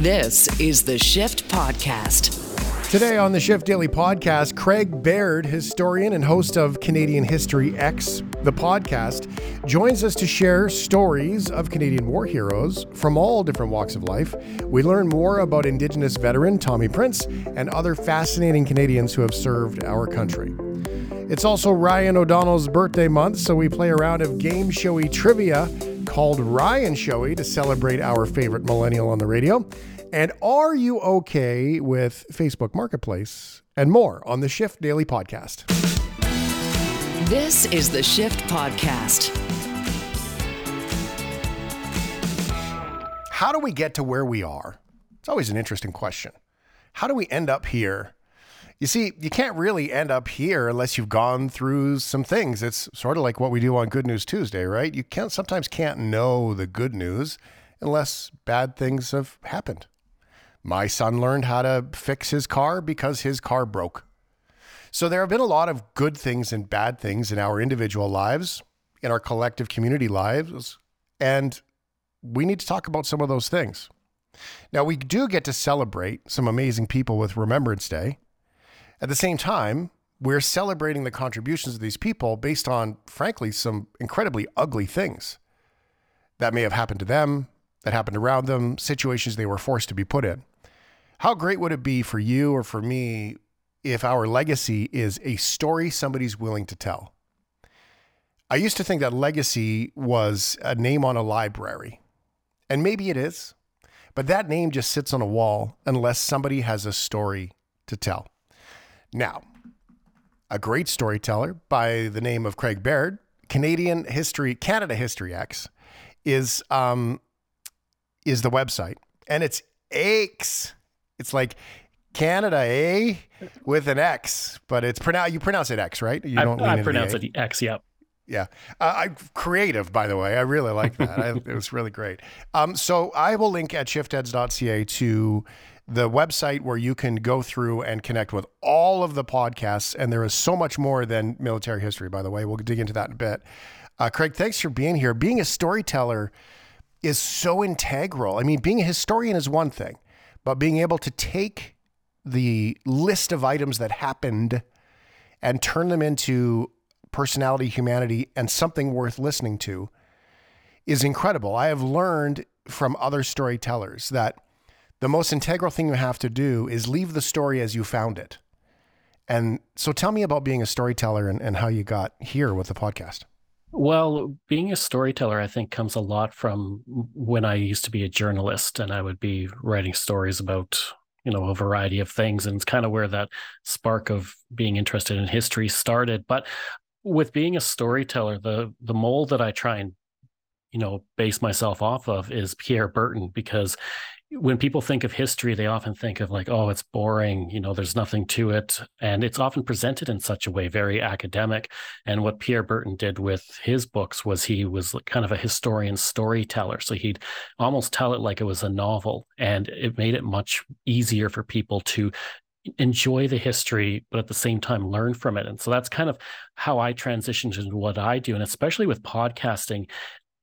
This is the Shift Podcast. Today on the Shift Daily Podcast, Craig Baird, historian and host of Canadian History Ehx, the podcast, joins us to share stories of Canadian war heroes from all different walks of life. We learn more about Indigenous veteran Tommy Prince and other fascinating Canadians who have served our country. It's also Ryan O'Donnell's birthday month, so we play a round of game showy trivia called Ryan Showy to celebrate our favorite millennial on the radio. And are you okay with Facebook Marketplace and more on the Shift Daily Podcast? This is the Shift Podcast. How do we get to where we are? It's always an interesting question. How do we end up here? You see, you can't really end up here unless you've gone through some things. It's sort of like what we do on Good News Tuesday, right? You can't sometimes can't know the good news unless bad things have happened. My son learned how to fix his car because his car broke. So there have been a lot of good things and bad things in our individual lives, in our collective community lives, and we need to talk about some of those things. Now, we do get to celebrate some amazing people with Remembrance Day. At the same time, we're celebrating the contributions of these people based on, frankly, some incredibly ugly things that may have happened to them, that happened around them, situations they were forced to be put in. How great would it be for you or for me if our legacy is a story somebody's willing to tell? I used to think that legacy was a name on a library, and maybe it is, but that name just sits on a wall unless somebody has a story to tell. Now, a great storyteller by the name of Craig Baird, Canadian History, Canada History X, is um, is the website, and it's X it's like Canada, eh? With an X, but it's pronounce you pronounce it X, right? You don't. I, I pronounce it X. Yep. Yeah, uh, I creative by the way. I really like that. I, it was really great. Um, so I will link at shiftheads.ca to the website where you can go through and connect with all of the podcasts. And there is so much more than military history, by the way. We'll dig into that in a bit. Uh, Craig, thanks for being here. Being a storyteller is so integral. I mean, being a historian is one thing but being able to take the list of items that happened and turn them into personality, humanity, and something worth listening to is incredible. I have learned from other storytellers that the most integral thing you have to do is leave the story as you found it. And so tell me about being a storyteller and, and how you got here with the podcast. Well, being a storyteller, I think, comes a lot from when I used to be a journalist and I would be writing stories about, you know, a variety of things. And it's kind of where that spark of being interested in history started. But with being a storyteller, the the mold that I try and, you know, base myself off of is Pierre Berton because when people think of history, they often think of like, oh, it's boring, you know, there's nothing to it. And it's often presented in such a way, very academic. And what Pierre Berton did with his books was he was kind of a historian storyteller. So he'd almost tell it like it was a novel. And it made it much easier for people to enjoy the history, but at the same time learn from it. And so that's kind of how I transitioned into what I do. And especially with podcasting,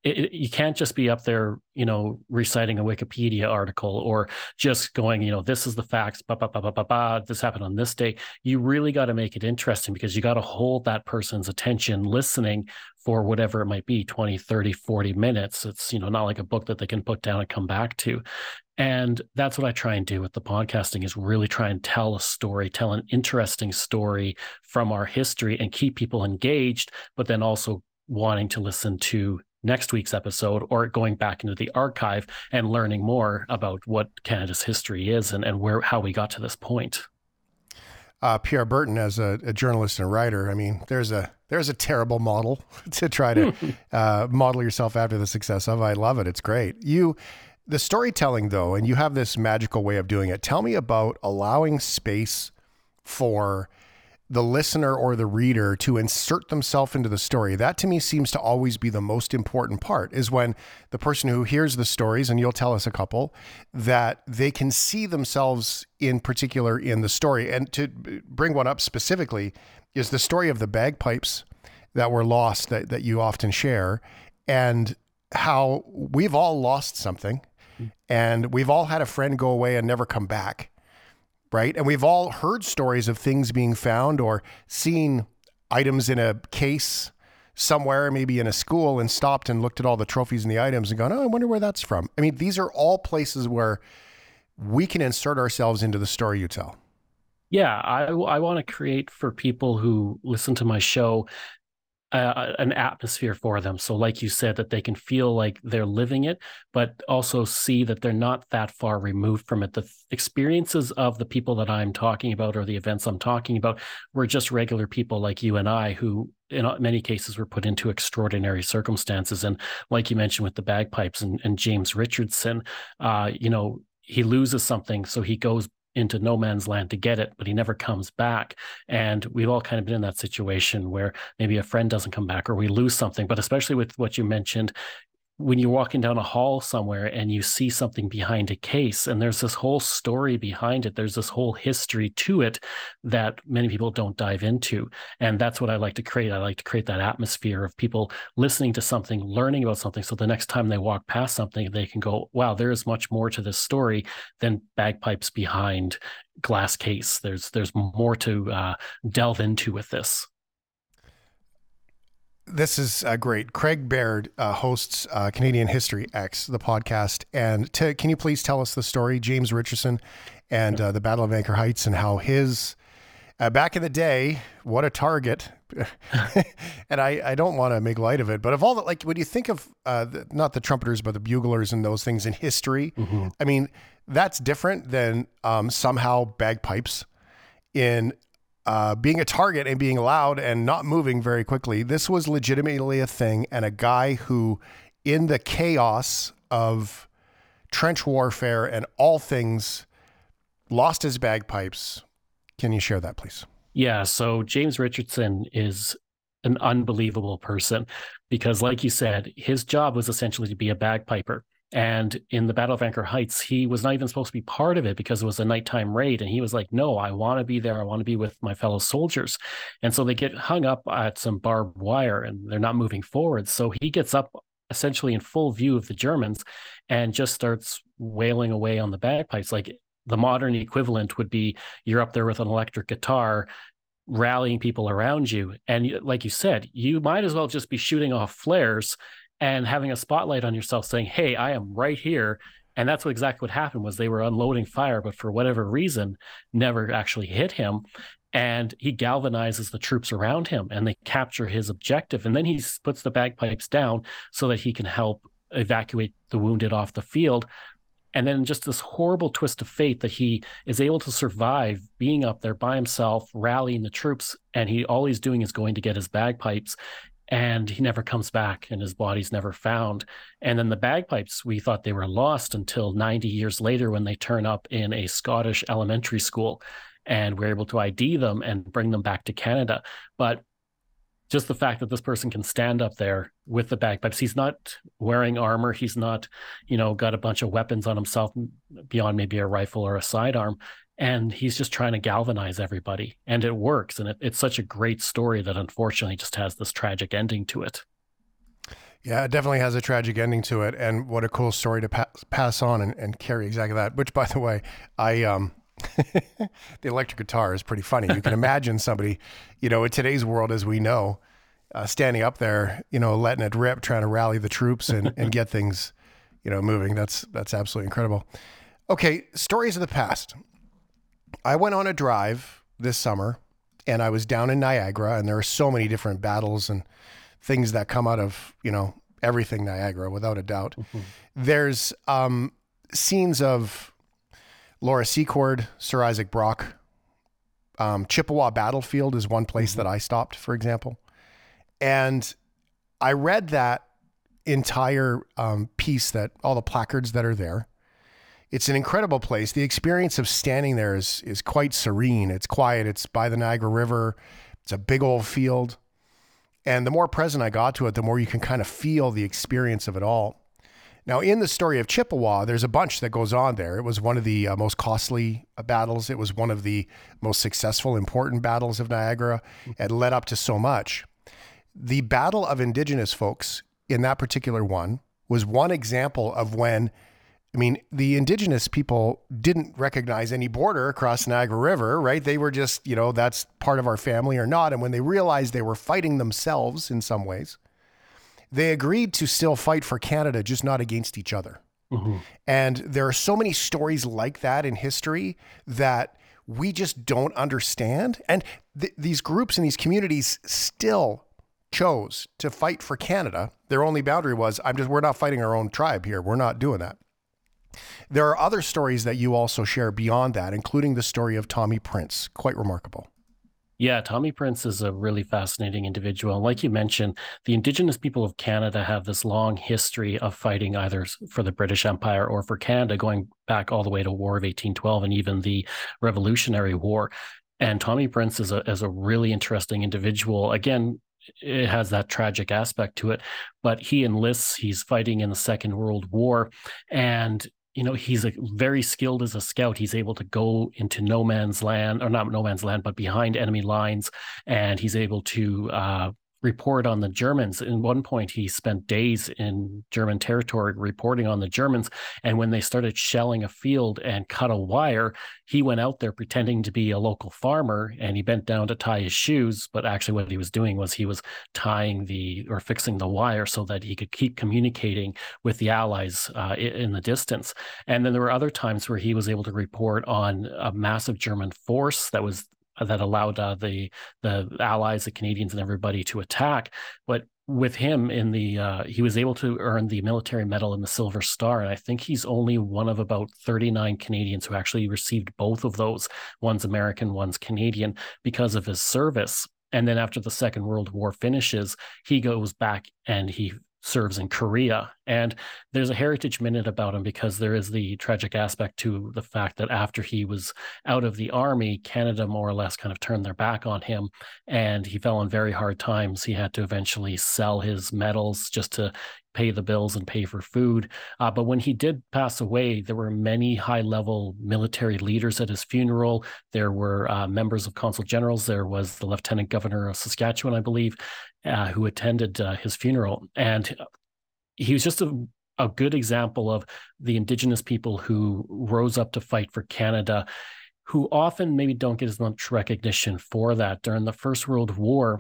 it, you can't just be up there, you know, reciting a Wikipedia article or just going, you know, this is the facts, bah, bah, bah, bah, bah, bah, this happened on this day. You really got to make it interesting because you got to hold that person's attention listening for whatever it might be 20, 30, 40 minutes. It's, you know, not like a book that they can put down and come back to. And that's what I try and do with the podcasting is really try and tell a story, tell an interesting story from our history and keep people engaged, but then also wanting to listen to next week's episode or going back into the archive and learning more about what Canada's history is and, and where how we got to this point. Uh, Pierre Berton, as a, a, journalist and writer, I mean, there's a there's a terrible model to try to uh, model yourself after the success of. I love it; it's great. You, the storytelling though, and you have this magical way of doing it. Tell me about allowing space for the listener or the reader to insert themselves into the story. That to me seems to always be the most important part is when the person who hears the stories, and you'll tell us a couple, that they can see themselves in particular in the story. And to bring one up specifically is the story of the bagpipes that were lost that, that you often share and how we've all lost something And we've all had a friend go away and never come back, right? And we've all heard stories of things being found or seen items in a case somewhere, maybe in a school, and stopped and looked at all the trophies and the items and gone, oh, I wonder where that's from. I mean, these are all places where we can insert ourselves into the story you tell. Yeah, I, I want to create for people who listen to my show an atmosphere for them. So, like you said, that they can feel like they're living it, but also see that they're not that far removed from it. The th- experiences of the people that I'm talking about or the events I'm talking about were just regular people like you and I who in many cases were put into extraordinary circumstances and like you mentioned with the bagpipes and, and james richardson uh, you know he loses something so he goes into no man's land to get it, but he never comes back. And we've all kind of been in that situation where maybe a friend doesn't come back or we lose something. But especially with what you mentioned, when you're walking down a hall somewhere and you see something behind a case and there's this whole story behind it there's this whole history to it that many people don't dive into. And that's what i like to create. I like to create that atmosphere of people listening to something learning about something so the next time they walk past something they can go wow there is much more to this story than bagpipes behind glass case. There's there's more to uh, delve into with this this is uh, great. Craig Baird uh, hosts uh, Canadian History Ehx, the podcast. And can you please tell us the story, James Richardson and uh, the Battle of Ancre Heights, and how his, uh, back in the day, what a target. and I, I don't want to make light of it, but of all the, like, when you think of uh, the, not the trumpeters, but the buglers and those things in history, mm-hmm. I mean, that's different than um, somehow bagpipes in uh, being a target and being loud and not moving very quickly. This was legitimately a thing, and a guy who, in the chaos of trench warfare and all things, lost his bagpipes. Can you share that, please? Yeah. So James Richardson is an unbelievable person because, like you said, his job was essentially to be a bagpiper. And in the Battle of Ancre Heights, he was not even supposed to be part of it because it was a nighttime raid. And he was like, no, I want to be there. I want to be with my fellow soldiers. And so they get hung up at some barbed wire and they're not moving forward. So he gets up essentially in full view of the Germans and just starts wailing away on the bagpipes. Like the modern equivalent would be you're up there with an electric guitar rallying people around you. And like you said, you might as well just be shooting off flares and having a spotlight on yourself saying, Hey, I am right here. And that's what exactly what happened was they were unloading fire, but for whatever reason, never actually hit him. And he galvanizes the troops around him and they capture his objective. And then he puts the bagpipes down so that he can help evacuate the wounded off the field. And then just this horrible twist of fate that he is able to survive being up there by himself, rallying the troops, and he all he's doing is going to get his bagpipes and he never comes back and his body's never found. And then the bagpipes we thought they were lost until 90 years later when they turn up in a scottish elementary school and we're able to id them and bring them back to canada. But just the fact that this person can stand up there with the bagpipes he's not wearing armor he's not you know got a bunch of weapons on himself beyond maybe a rifle or a sidearm and he's just trying to galvanize everybody and it works and it, it's such a great story that unfortunately just has this tragic ending to it. Yeah it definitely has a tragic ending to it and what a cool story to pa- pass on and, and carry exactly that which by the way i um the electric guitar is pretty funny. You can imagine somebody you know in today's world as we know uh, standing up there you know letting it rip trying to rally the troops and, and get things you know moving. That's that's absolutely incredible. Okay stories of the past I went on a drive this summer and I was down in Niagara and there are so many different battles and things that come out of, you know, everything Niagara without a doubt. Mm-hmm. There's um, scenes of Laura Secord, Sir Isaac Brock. Um, Chippewa Battlefield is one place mm-hmm. that I stopped, for example. And I read that entire um, piece that all the placards that are there it's an incredible place. The experience of standing there is is quite serene. It's quiet. It's by the Niagara River. It's a big old field. And the more present I got to it, the more you can kind of feel the experience of it all. Now, in the story of Chippewa, there's a bunch that goes on there. It was one of the uh, most costly uh, battles. It was one of the most successful, important battles of Niagara. It led up to so much. The Battle of Indigenous folks in that particular one was one example of when I mean, the indigenous people didn't recognize any border across Niagara River, right? They were just, you know, that's part of our family or not. And when they realized they were fighting themselves in some ways, they agreed to still fight for Canada, just not against each other. Mm-hmm. And there are so many stories like that in history that we just don't understand. And th- these groups and these communities still chose to fight for Canada. Their only boundary was, I'm just, we're not fighting our own tribe here. We're not doing that. There are other stories that you also share beyond that, including the story of Tommy Prince. Quite remarkable. Yeah, Tommy Prince is a really fascinating individual. Like you mentioned, the Indigenous people of Canada have this long history of fighting either for the British Empire or for Canada, going back all the way to War of 1812 and even the Revolutionary War. And Tommy Prince is a, is a really interesting individual. Again, it has that tragic aspect to it, but he enlists, he's fighting in the Second World War. And you know he's a, very skilled as a scout. He's able to go into no man's land or not no man's land but behind enemy lines and he's able to uh, report on the Germans. In one point, he spent days in German territory reporting on the Germans. And when they started shelling a field and cut a wire, he went out there pretending to be a local farmer and he bent down to tie his shoes. But actually, what he was doing was he was tying the or fixing the wire so that he could keep communicating with the Allies uh, in the distance. And then there were other times where he was able to report on a massive German force that was that allowed uh, the the allies, the Canadians, and everybody to attack. But with him in the uh, he was able to earn the military medal and the silver star and i think he's only one of about 39 canadians who actually received both of those one's american one's canadian because of his service and then after the second world war finishes he goes back and he serves in Korea. And there's a heritage minute about him because there is the tragic aspect to the fact that after he was out of the army, Canada more or less kind of turned their back on him and he fell on very hard times. He had to eventually sell his medals just to pay the bills and pay for food. Uh, but when he did pass away, there were many high level military leaders at his funeral. There were uh, members of consul generals. There was the lieutenant governor of Saskatchewan, I believe, uh, who attended uh, his funeral. And he was just a, a good example of the Indigenous people who rose up to fight for Canada who often maybe don't get as much recognition for that. During the First World War,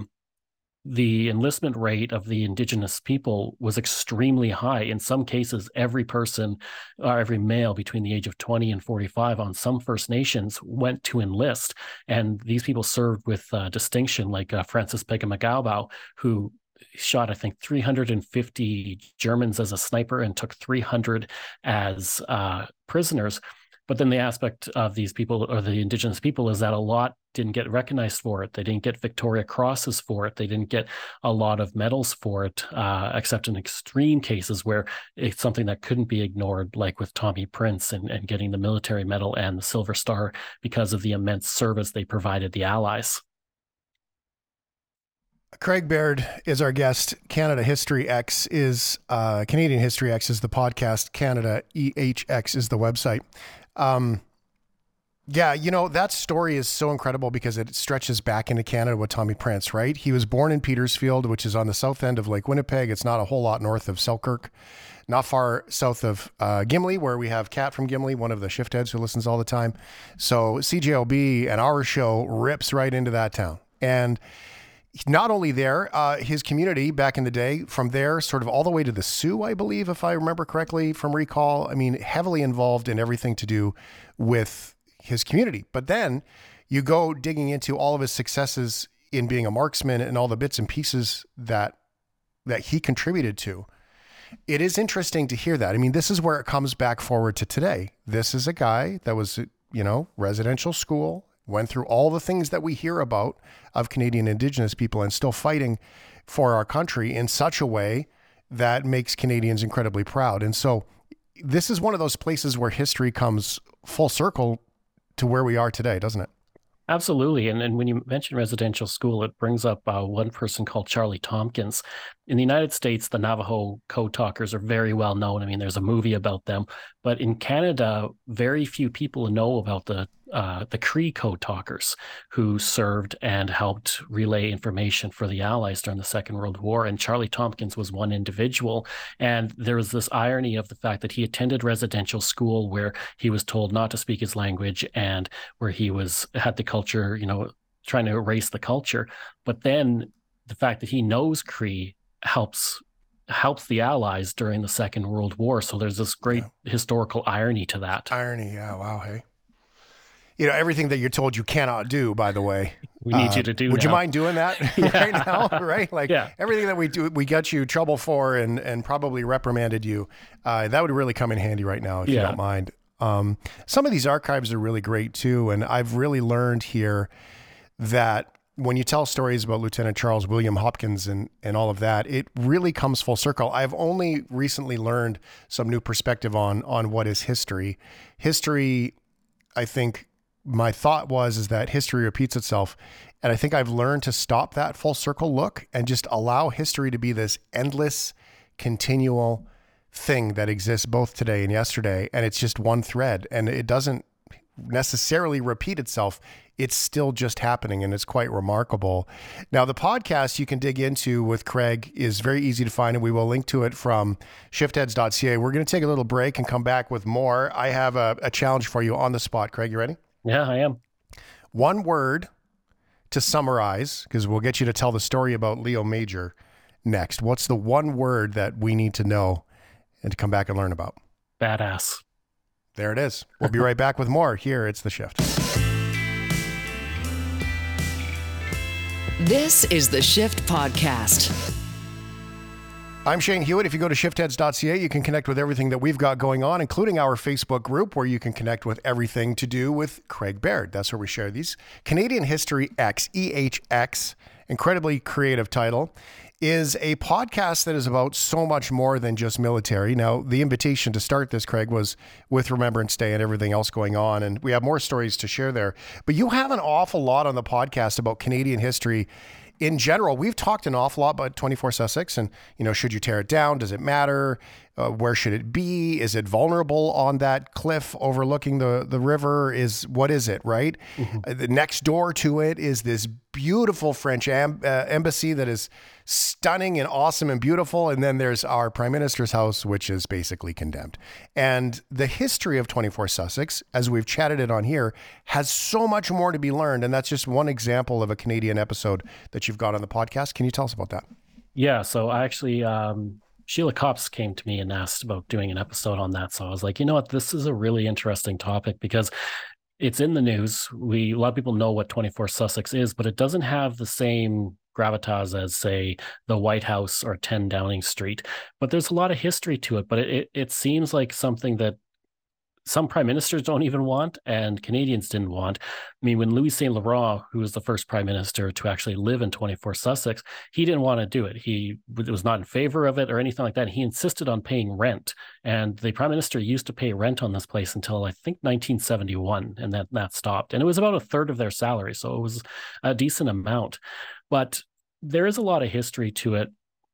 the enlistment rate of the indigenous people was extremely high. In some cases, every person or uh, every male between the age of 20 and 45 on some First Nations went to enlist. And these people served with uh, distinction, like uh, Francis Pega who shot, I think, 350 Germans as a sniper and took 300 as uh, prisoners. But then the aspect of these people or the indigenous people is that a lot didn't get recognized for it. They didn't get Victoria Crosses for it. They didn't get a lot of medals for it, uh, except in extreme cases where it's something that couldn't be ignored, like with Tommy Prince and, and getting the military medal and the Silver Star because of the immense service they provided the Allies. Craig Baird is our guest. Canada History X is uh, Canadian History Ehx is the podcast. Canada EHX is the website. Um, yeah, you know, that story is so incredible because it stretches back into Canada with Tommy Prince, right? He was born in Petersfield, which is on the south end of Lake Winnipeg. It's not a whole lot north of Selkirk, not far south of uh, Gimli, where we have Kat from Gimli, one of the shift heads who listens all the time. So CJOB and our show rips right into that town. And not only there, uh, his community back in the day, from there, sort of all the way to the Sioux, I believe, if I remember correctly from recall. I mean, heavily involved in everything to do with his community. But then you go digging into all of his successes in being a marksman and all the bits and pieces that that he contributed to. It is interesting to hear that. I mean, this is where it comes back forward to today. This is a guy that was, you know, residential school, went through all the things that we hear about of Canadian Indigenous people and still fighting for our country in such a way that makes Canadians incredibly proud. And so this is one of those places where history comes full circle to where we are today, doesn't it? Absolutely. And, and when you mention residential school, it brings up uh, one person called Charlie Tomkins. In the United States, the Navajo code talkers are very well known. I mean, there's a movie about them. But in Canada, very few people know about the uh, the Cree code talkers who served and helped relay information for the Allies during the Second World War. And Charlie Tomkins was one individual. And there was this irony of the fact that he attended residential school where he was told not to speak his language and where he was had the culture, you know, trying to erase the culture. But then the fact that he knows Cree helps helps the Allies during the Second World War. So there's this great yeah. historical irony to that. Irony, yeah, wow, hey you know everything that you're told you cannot do by the way we need uh, you to do would now. you mind doing that right now right like yeah. everything that we do we got you trouble for and and probably reprimanded you uh, that would really come in handy right now if yeah. you don't mind um, some of these archives are really great too and i've really learned here that when you tell stories about Lieutenant Charles William Hopkins and, and all of that, it really comes full circle. I've only recently learned some new perspective on on what is history. History, I think, my thought was is that history repeats itself. And i think i've learned to stop that full circle look and just allow history to be this endless continual thing that exists both today and yesterday. And it's just one thread and it doesn't necessarily repeat itself. It's still just happening and it's quite remarkable. Now the podcast you can dig into with craig is very easy to find and we will link to it from shiftheads.ca we're going to take a little break and come back with more. I have a, a challenge for you on the spot. Craig you ready yeah, I am. One word to summarize, because we'll get you to tell the story about Leo Major next. What's the one word that we need to know and to come back and learn about? Badass. There it is. We'll be right back with more. Here, it's The Shift. This is The Shift Podcast. I'm Shane Hewitt. If you go to shiftheads.ca, you can connect with everything that we've got going on, including our Facebook group, where you can connect with everything to do with Craig Baird. That's where we share these. Canadian History X, EHX, incredibly creative title, is a podcast that is about so much more than just military. Now, the invitation to start this, Craig, was with Remembrance Day and everything else going on, and we have more stories to share there. But you have an awful lot on the podcast about Canadian history in general, we've talked an awful lot about 24 Sussex and, you know, should you tear it down? Does it matter? Uh, where should it be? Is it vulnerable on that cliff overlooking the, the river? Is what is it, right? Mm-hmm. Uh, the next door to it is this beautiful French am- uh, embassy that is stunning and awesome and beautiful. And then there's our prime minister's house, which is basically condemned. And the history of 24 Sussex, as we've chatted it on here, has so much more to be learned. And that's just one example of a Canadian episode that you've got on the podcast. Can you tell us about that? Yeah. So I actually, um, Sheila Copps came to me and asked about doing an episode on that. So I was like, you know what, this is a really interesting topic because it's in the news. We a lot of people know what 24 Sussex is, but it doesn't have the same gravitas as say the White House or 10 Downing Street. But there's a lot of history to it. But it it, it seems like something that some prime ministers don't even want, and Canadians didn't want. I mean, when Louis Saint Laurent, who was the first prime minister to actually live in 24 Sussex, he didn't want to do it. He was not in favor of it or anything like that. He insisted on paying rent, and the prime minister used to pay rent on this place until I think 1971, and that that stopped. And it was about a third of their salary, so it was a decent amount. But there is a lot of history to it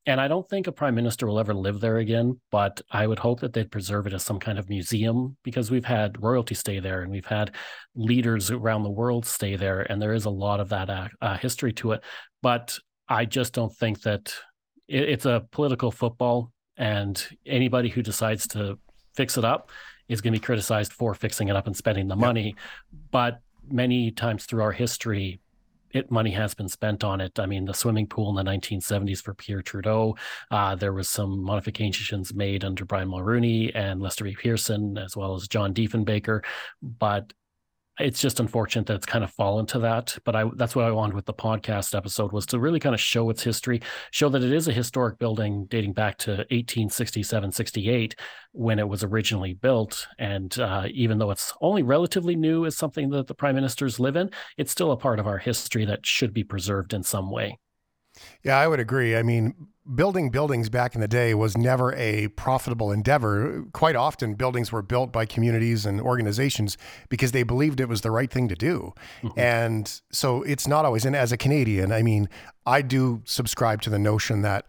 and I don't think a prime minister will ever live there again, but I would hope that they'd preserve it as some kind of museum because we've had royalty stay there and we've had leaders around the world stay there. And there is a lot of that uh, uh, history to it. But I just don't think that it, it's a political football. And anybody who decides to fix it up is going to be criticized for fixing it up and spending the money. But many times through our history, it money has been spent on it. I mean, the swimming pool in the 1970s for Pierre Trudeau. Uh, there was some modifications made under Brian Mulroney and Lester B. Pearson, as well as John Diefenbaker. But it's just unfortunate that it's kind of fallen to that but i that's what i wanted with the podcast episode was to really kind of show its history show that it is a historic building dating back to 1867 68 when it was originally built. And uh, even though it's only relatively new as something that the prime ministers live in it's still a part of our history that should be preserved in some way yeah, I would agree. I mean, building buildings back in the day was never a profitable endeavor. Quite often, buildings were built by communities and organizations because they believed it was the right thing to do. Mm-hmm. And so it's not always, and as a Canadian, I mean, I do subscribe to the notion that.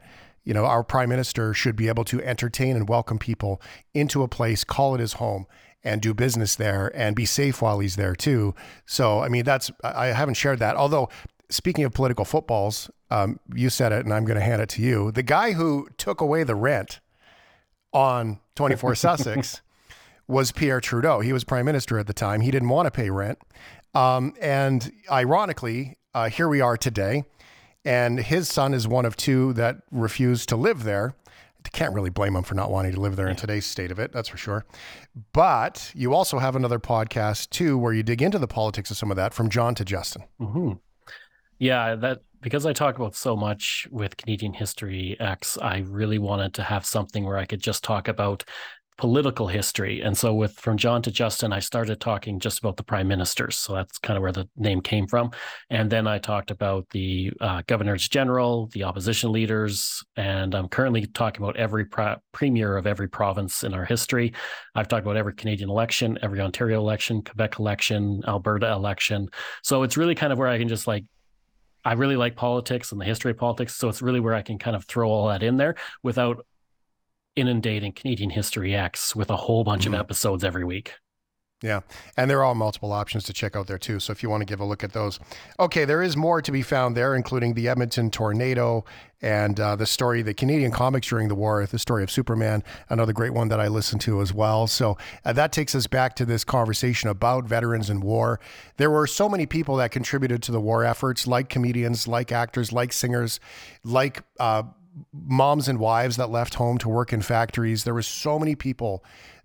You know, our prime minister should be able to entertain and welcome people into a place, call it his home, and do business there and be safe while he's there too. So, I mean, that's, I haven't shared that. Although, speaking of political footballs, um, you said it and I'm going to hand it to you. The guy who took away the rent on 24 Sussex was Pierre Trudeau. He was prime minister at the time. He didn't want to pay rent. Um, and ironically, uh, here we are today. And his son is one of two that refused to live there. Can't really blame him for not wanting to live there in today's state of it, that's for sure. But you also have another podcast too, where you dig into the politics of some of that from John to Justin. Mm-hmm. Yeah, that because I talk about so much with Canadian History Ehx, I really wanted to have something where I could just talk about political history. And so with from John to Justin, I started talking just about the prime ministers. So that's kind of where the name came from. And then I talked about the uh, governors general, the opposition leaders, and I'm currently talking about every premier of every province in our history. I've talked about every Canadian election, every Ontario election, Quebec election, Alberta election. So it's really kind of where I can just like I really like politics and the history of politics. So it's really where I can kind of throw all that in there without inundating Canadian History Ehx with a whole bunch mm-hmm. of episodes every week. Yeah. And there are multiple options to check out there too. So if you want to give a look at those. Okay, there is more to be found there, including the Edmonton tornado and uh, the story, the Canadian comics during the war, the story of Superman, another great one that I listened to as well. So uh, that takes us back to this conversation about veterans and war. There were so many people that contributed to the war efforts, like comedians, like actors, like singers, like uh, moms and wives that left home to work in factories. There was so many people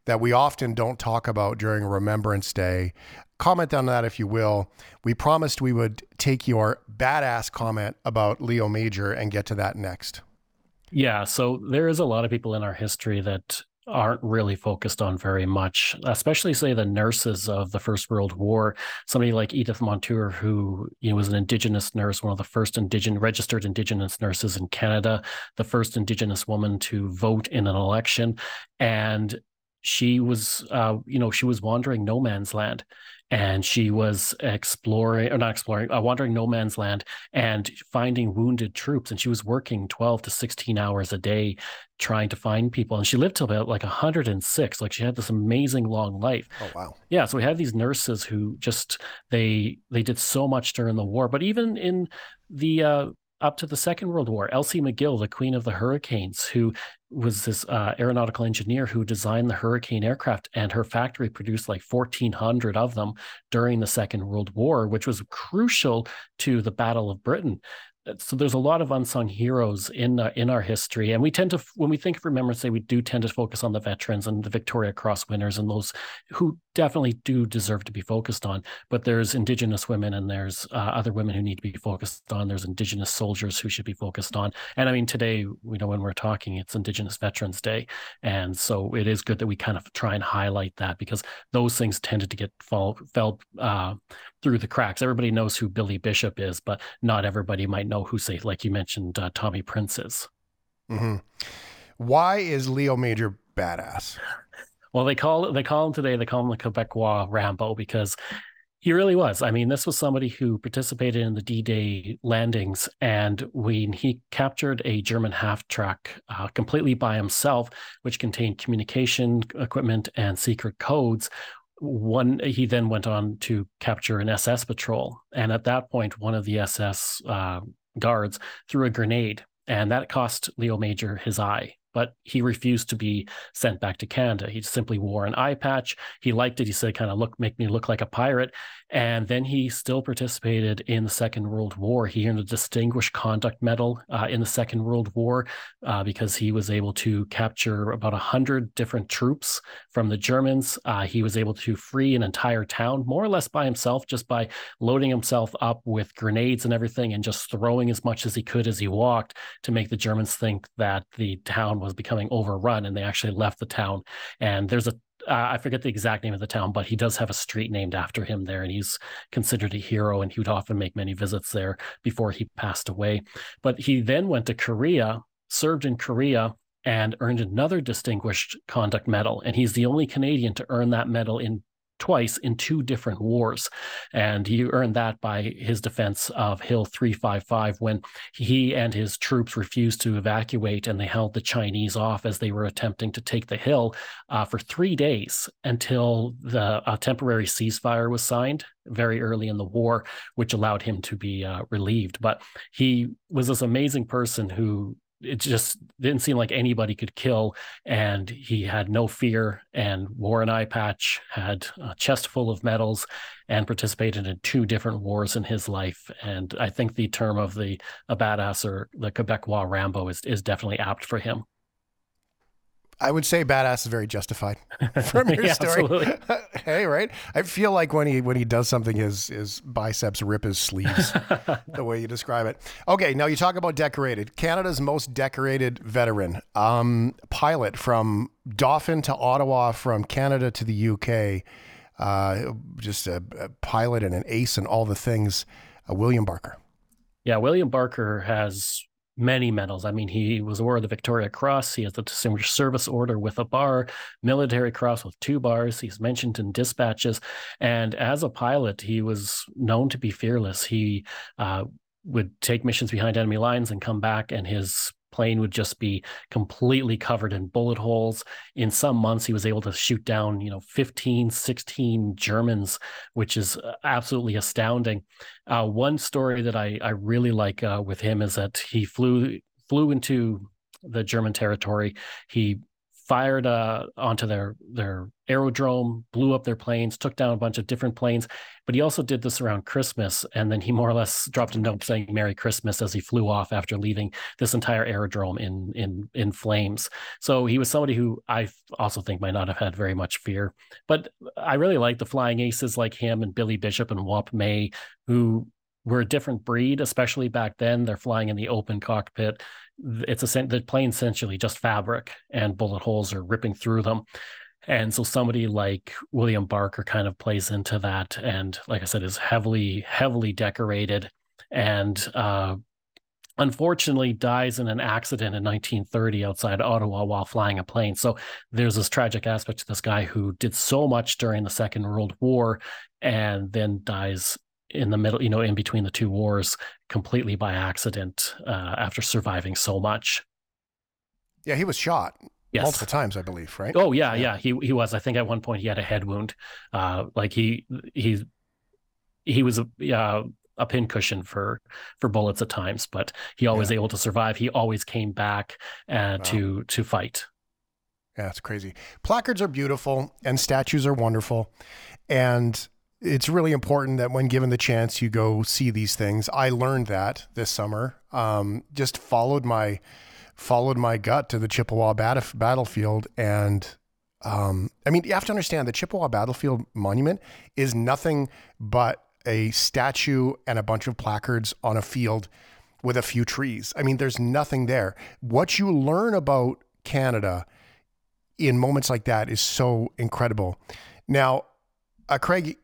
that we often don't talk about during Remembrance Day. Comment on that if you will. We promised we would take your badass comment about Leo Major and get to that next. Yeah, so there is a lot of people in our history that aren't really focused on very much, especially say the nurses of the First World War. Somebody like Edith Monture, who you know was an Indigenous nurse, one of the first indigenous registered Indigenous nurses in Canada, the first Indigenous woman to vote in an election, and she was, uh, you know, she was wandering no man's land and she was exploring or not exploring uh, wandering no man's land and finding wounded troops and she was working 12 to 16 hours a day trying to find people and she lived till about like 106 like she had this amazing long life oh wow yeah so we have these nurses who just they they did so much during the war but even in the uh up to the Second World War. Elsie McGill, the Queen of the Hurricanes, who was this uh, aeronautical engineer who designed the Hurricane aircraft, and her factory produced like 1,400 of them during the Second World War, which was crucial to the Battle of Britain so there's a lot of unsung heroes in uh, in our history, and we tend to, when we think of Remembrance Day, we do tend to focus on the veterans and the Victoria Cross winners and those who definitely do deserve to be focused on. But there's Indigenous women, and there's uh, other women who need to be focused on. There's Indigenous soldiers who should be focused on. And I mean, today, you know, when we're talking, it's Indigenous Veterans Day, and so it is good that we kind of try and highlight that because those things tended to get fall fell uh, through the cracks. Everybody knows who Billy Bishop is, but not everybody might know who, say, like you mentioned, uh, Tommy Prince is. Mm-hmm. Why is Leo Major badass? Well, they call they call him today. They call him the Quebecois Rambo because he really was. I mean, this was somebody who participated in the D-Day landings, and when he captured a German half track uh, completely by himself, which contained communication equipment and secret codes, one he then went on to capture an SS patrol, and at that point, one of the SS uh, guards threw a grenade, and that cost Leo Major his eye but he refused to be sent back to Canada. He simply wore an eye patch. He liked it. He said, kind of look, make me look like a pirate. And then he still participated in the Second World War. He earned a Distinguished Conduct Medal uh, in the Second World War uh, because he was able to capture about 100 different troops from the Germans. Uh, he was able to free an entire town, more or less by himself, just by loading himself up with grenades and everything and just throwing as much as he could as he walked to make the Germans think that the town was becoming overrun. And they actually left the town. And there's a uh, I forget the exact name of the town, but he does have a street named after him there, and he's considered a hero. And he would often make many visits there before he passed away. But he then went to Korea, served in Korea, and earned another Distinguished Conduct Medal. And he's the only Canadian to earn that medal in twice in two different wars. And he earned that by his defense of Hill 355 when he and his troops refused to evacuate and they held the Chinese off as they were attempting to take the hill uh, for three days until the temporary ceasefire was signed very early in the war, which allowed him to be uh, relieved. But he was this amazing person who it just didn't seem like anybody could kill and he had no fear and wore an eye patch had a chest full of medals and participated in two different wars in his life and i think the term of the a badass or the quebecois rambo is, is definitely apt for him I would say badass is very justified from your yeah, story. hey, right? I feel like when he when he does something, his his biceps rip his sleeves. the way you describe it. Okay, now you talk about decorated. Canada's most decorated veteran, um, pilot from Dauphin to Ottawa, from Canada to the UK. Uh, just a, a, pilot and an ace and all the things. Uh, William Barker. Yeah, William Barker has many medals. I mean, he was awarded the Victoria Cross. He has the Distinguished Service Order with a bar, Military Cross with two bars. He's mentioned in dispatches. And as a pilot, he was known to be fearless. He uh, would take missions behind enemy lines and come back, and his plane would just be completely covered in bullet holes. In some months, he was able to shoot down, you know, 15, 16 Germans, which is uh, absolutely astounding. Uh, one story that I, I really like uh, with him is that he flew flew into the German territory. He fired uh, onto their their aerodrome, blew up their planes, took down a bunch of different planes. But he also did this around Christmas, and then he more or less dropped a note saying "Merry Christmas" as he flew off after leaving this entire aerodrome in in in flames. So he was somebody who I also think might not have had very much fear. But I really like the flying aces like him and Billy Bishop and Wop May, who were a different breed, especially back then. They're flying in the open cockpit it's a the plane essentially just fabric and bullet holes are ripping through them. And so somebody like william barker kind of plays into that and like i said is heavily heavily decorated and uh, unfortunately dies in an accident in 1930 outside ottawa while flying a plane. So there's this tragic aspect to this guy who did so much during the second world war and then dies in the middle, you know, in between the two wars, completely by accident uh, after surviving so much. Yeah, he was shot yes. multiple times, I believe, right? Oh yeah, yeah, yeah, He he was. I think at one point he had a head wound. Uh, like he he he was a uh, a pincushion for for bullets at times, but he always yeah. able to survive. He always came back uh, wow. to to fight. Yeah, it's crazy. Placards are beautiful and statues are wonderful, and it's really important that when given the chance, you go see these things. I learned that this summer. Um, just followed my followed my gut to the Chippewa bat- battlefield, and um, I mean, you have to understand the Chippewa Battlefield Monument is nothing but a statue and a bunch of placards on a field with a few trees. I mean, there's nothing there. What you learn about Canada in moments like that is so incredible. Now, uh, Craig,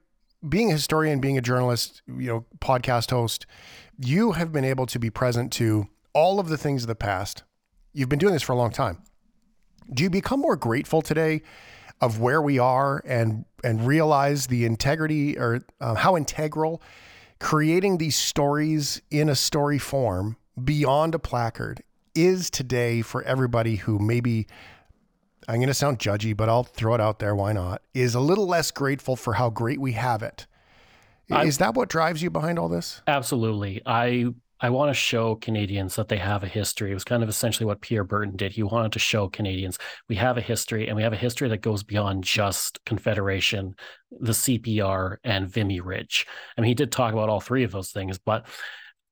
being a historian, being a journalist, you know, podcast host, you have been able to be present to all of the things of the past. You've been doing this for a long time. Do you become more grateful today of where we are and and realize the integrity or uh, how integral creating these stories in a story form beyond a placard is today for everybody who maybe I'm going to sound judgy, but I'll throw it out there. Why not? Is a little less grateful for how great we have it. Is I, that what drives you behind all this? Absolutely. I I want to show Canadians that they have a history. It was kind of essentially what Pierre Berton did. He wanted to show Canadians we have a history, and we have a history that goes beyond just Confederation, the CPR, and Vimy Ridge. I mean, he did talk about all three of those things, but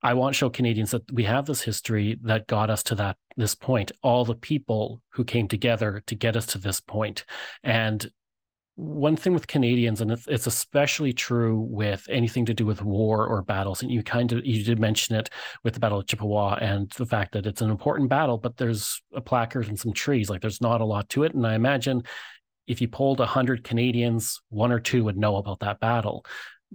I want to show Canadians that we have this history that got us to that this point. All the people who came together to get us to this point, and one thing with Canadians, and it's, especially true with anything to do with war or battles, and you kind of you did mention it with the Battle of Chippewa and the fact that it's an important battle, but there's a placard and some trees. Like there's not a lot to it, and I imagine if you polled hundred Canadians, one or two would know about that battle.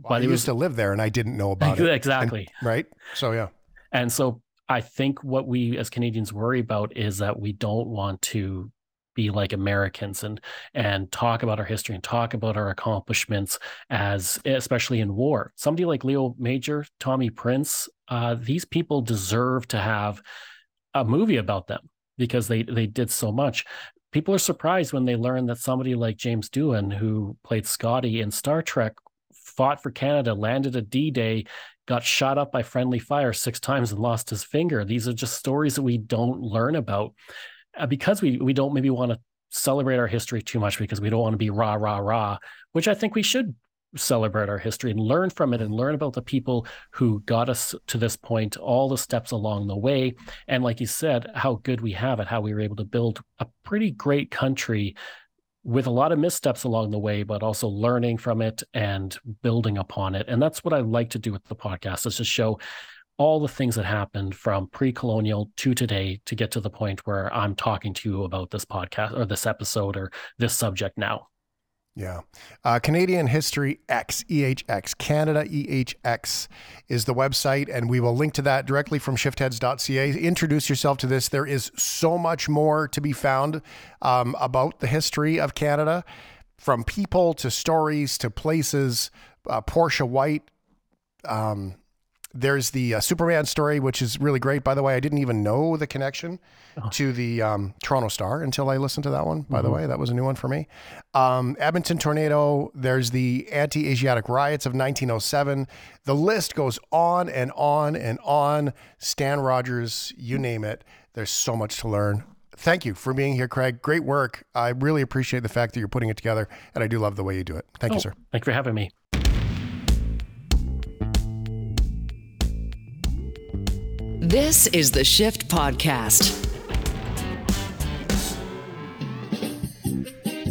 Well, but I used was, to live there and I didn't know about it. Exactly. And, right. So, yeah. And so I think what we as Canadians worry about is that we don't want to be like Americans and and talk about our history and talk about our accomplishments as especially in war. Somebody like Leo Major, Tommy Prince, uh, these people deserve to have a movie about them because they they did so much. People are surprised when they learn that somebody like James Doohan, who played Scotty in Star Trek, fought for Canada, landed at D Day, got shot up by friendly fire six times and lost his finger. These are just stories that we don't learn about uh, because we we don't maybe want to celebrate our history too much because we don't want to be rah rah rah, which I think we should celebrate our history and learn from it and learn about the people who got us to this point, all the steps along the way. And like you said, how good we have it, how we were able to build a pretty great country with a lot of missteps along the way, but also learning from it and building upon it. And that's what I like to do with the podcast is to show all the things that happened from pre-colonial to today to get to the point where I'm talking to you about this podcast or this episode or this subject now. Yeah. Uh, Canadian History X, EHX, Canada EHX is the website, and we will link to that directly from shiftheads.ca. Introduce yourself to this. There is so much more to be found um, about the history of Canada, from people to stories to places. Uh, Portia White, um, there's the uh, Superman story, which is really great. By the way, I didn't even know the connection oh. to the um, Toronto Star until I listened to that one. By mm-hmm. the way, that was a new one for me. Um, Edmonton tornado. There's the anti-Asiatic riots of 1907. The list goes on and on and on. Stan Rogers, you name it. There's so much to learn. Thank you for being here, Craig. Great work. I really appreciate the fact that you're putting it together, and I do love the way you do it. Thank oh, you, sir. Thank you for having me. This is the Shift Podcast.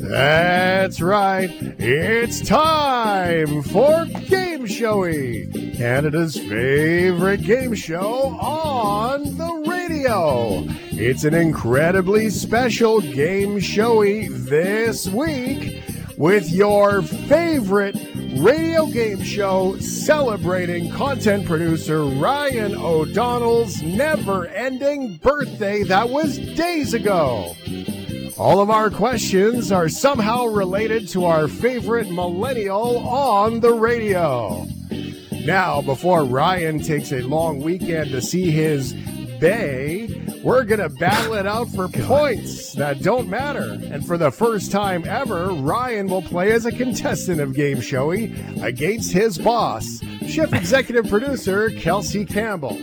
That's right. It's time for Game Showy, Canada's favorite game show on the radio. It's an incredibly special Game Showy this week with your favorite radio game show celebrating content producer Ryan O'Donnell's never ending birthday that was days ago. All of our questions are somehow related to our favorite millennial on the radio. Now, before Ryan takes a long weekend to see his Bay, we're going to battle it out for points that don't matter. And for the first time ever, Ryan will play as a contestant of Game Showy against his boss, Shift Executive Producer Kelsey Campbell.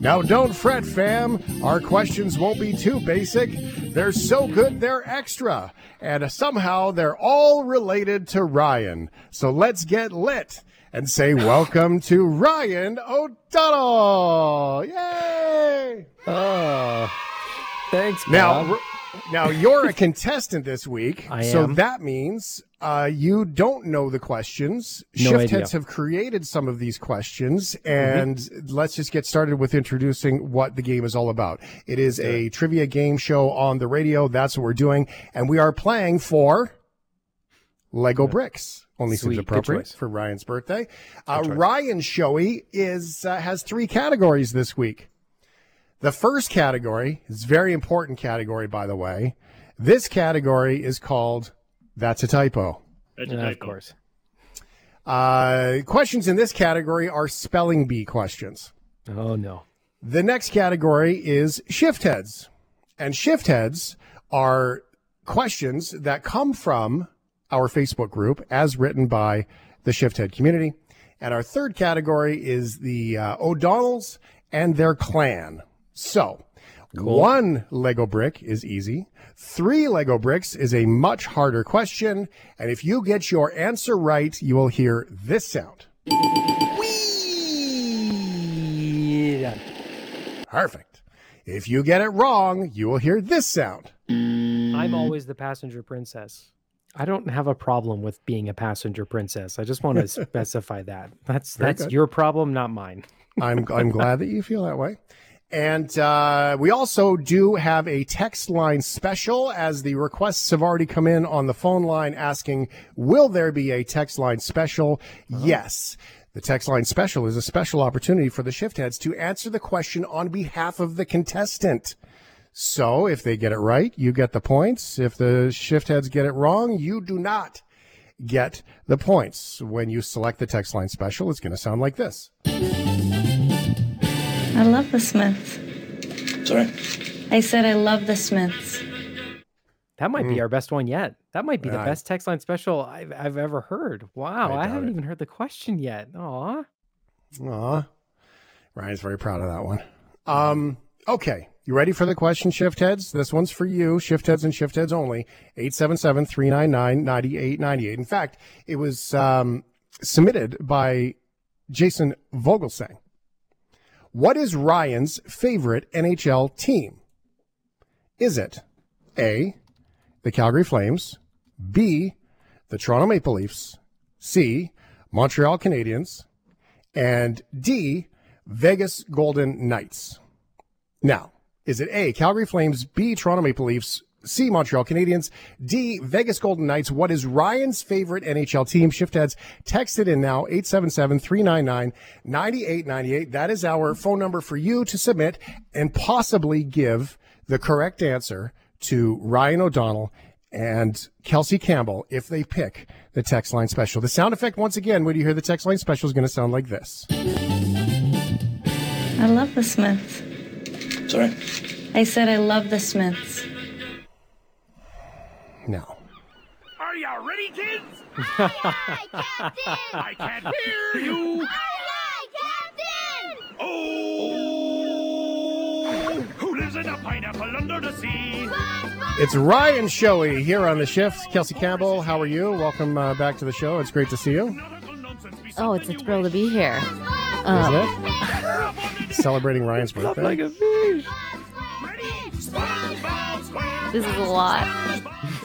Now, don't fret, fam. Our questions won't be too basic. They're so good, they're extra. And somehow they're all related to Ryan. So let's get lit and say welcome to Ryan O'Donnell. Yay! Oh, thanks. Bob. Now, now you're a contestant this week, I so am. that means uh, you don't know the questions. No Shift idea. heads have created some of these questions, and let's just get started with introducing what the game is all about. It is a trivia game show on the radio. That's what we're doing, and we are playing for Lego bricks. Only Sweet. seems appropriate for Ryan's birthday. Uh, Ryan Showy is uh, has three categories this week. The first category is a very important category, by the way. This category is called "That's a Typo." Yeah, of course. Uh, questions in this category are spelling bee questions. Oh no. The next category is shift heads. And shift heads are questions that come from our Facebook group as written by the shift head community. And our third category is the uh, O'Donnells and their clan. So, one Lego brick is easy. Three Lego bricks is a much harder question. And if you get your answer right, you will hear this sound. Perfect. If you get it wrong, you will hear this sound. I'm always the passenger princess. I don't have a problem with being a passenger princess. I just want to specify that. That's Very that's good. your problem, not mine. I'm I'm glad that you feel that way. And uh, we also do have a text line special as the requests have already come in on the phone line asking, will there be a text line special? Yes. The text line special is a special opportunity for the shift heads to answer the question on behalf of the contestant. So if they get it right, you get the points. If the shift heads get it wrong, you do not get the points. When you select the text line special, it's going to sound like this. I love the Smiths. Sorry? I said I love the Smiths. That might be our best one yet. That might be the Mm. I- best text line special I've, I've ever heard. Wow, I I, haven't it. even heard the question yet. Aw. Aw. Ryan's very proud of that one. Um, okay. You ready for the question, shift heads? This one's for you, shift heads and shift heads only. 877 399 9898. In fact, it was um, submitted by Jason Vogelsang. What is Ryan's favorite NHL team? Is it A, the Calgary Flames, B, the Toronto Maple Leafs, C, Montreal Canadiens, and D, Vegas Golden Knights. Now, is it A, Calgary Flames, B, Toronto Maple Leafs, C, Montreal Canadiens, D, Vegas Golden Knights? What is Ryan's favorite NHL team? Shift heads, text it in now, 877-399-9898. That is our phone number for you to submit and possibly give the correct answer to Ryan O'Donnell and Kelsey Campbell if they pick the text line special. The sound effect, once again, when you hear the text line special, is going to sound like this. I love the Smiths. Sorry? I said I love the Smiths. Now, Are you ready, kids? Captain. I can't hear you. Oh, who lives in a pineapple under the sea? it's Ryan Showy here on the shift. Kelsey Campbell, how are you? Welcome uh, back to the show. It's great to see you. Oh, it's a thrill to be here. Is Um, it? Celebrating Ryan's birthday. Like a fish. this is a lot.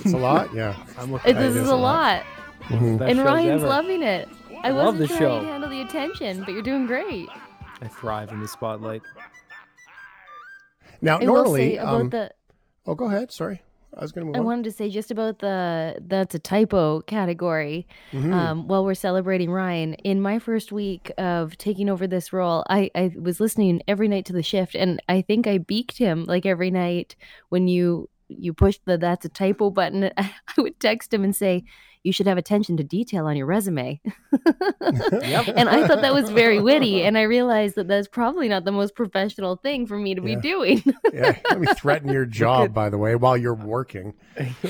It's a lot, yeah. I'm looking This is is a a lot. lot. Mhm. And Ryan's ever. loving it. I love wasn't the trying show. to handle the attention, but you're doing great. I thrive in the spotlight. Now, I will normally, say about um, the. oh, go ahead. Sorry, I was going to move I on. wanted to say just about the that's a typo category. Mhm. Um, while we're celebrating Ryan, in my first week of taking over this role, I, I was listening every night to the shift, and I think I beaked him like every night when you you push the that's a typo button. I would text him and say, "You should have attention to detail on your resume." and I thought that was very witty, and I realized that that's probably not the most professional thing for me to Yeah. be doing. yeah, let me threaten your job, by the way, while you're uh, working.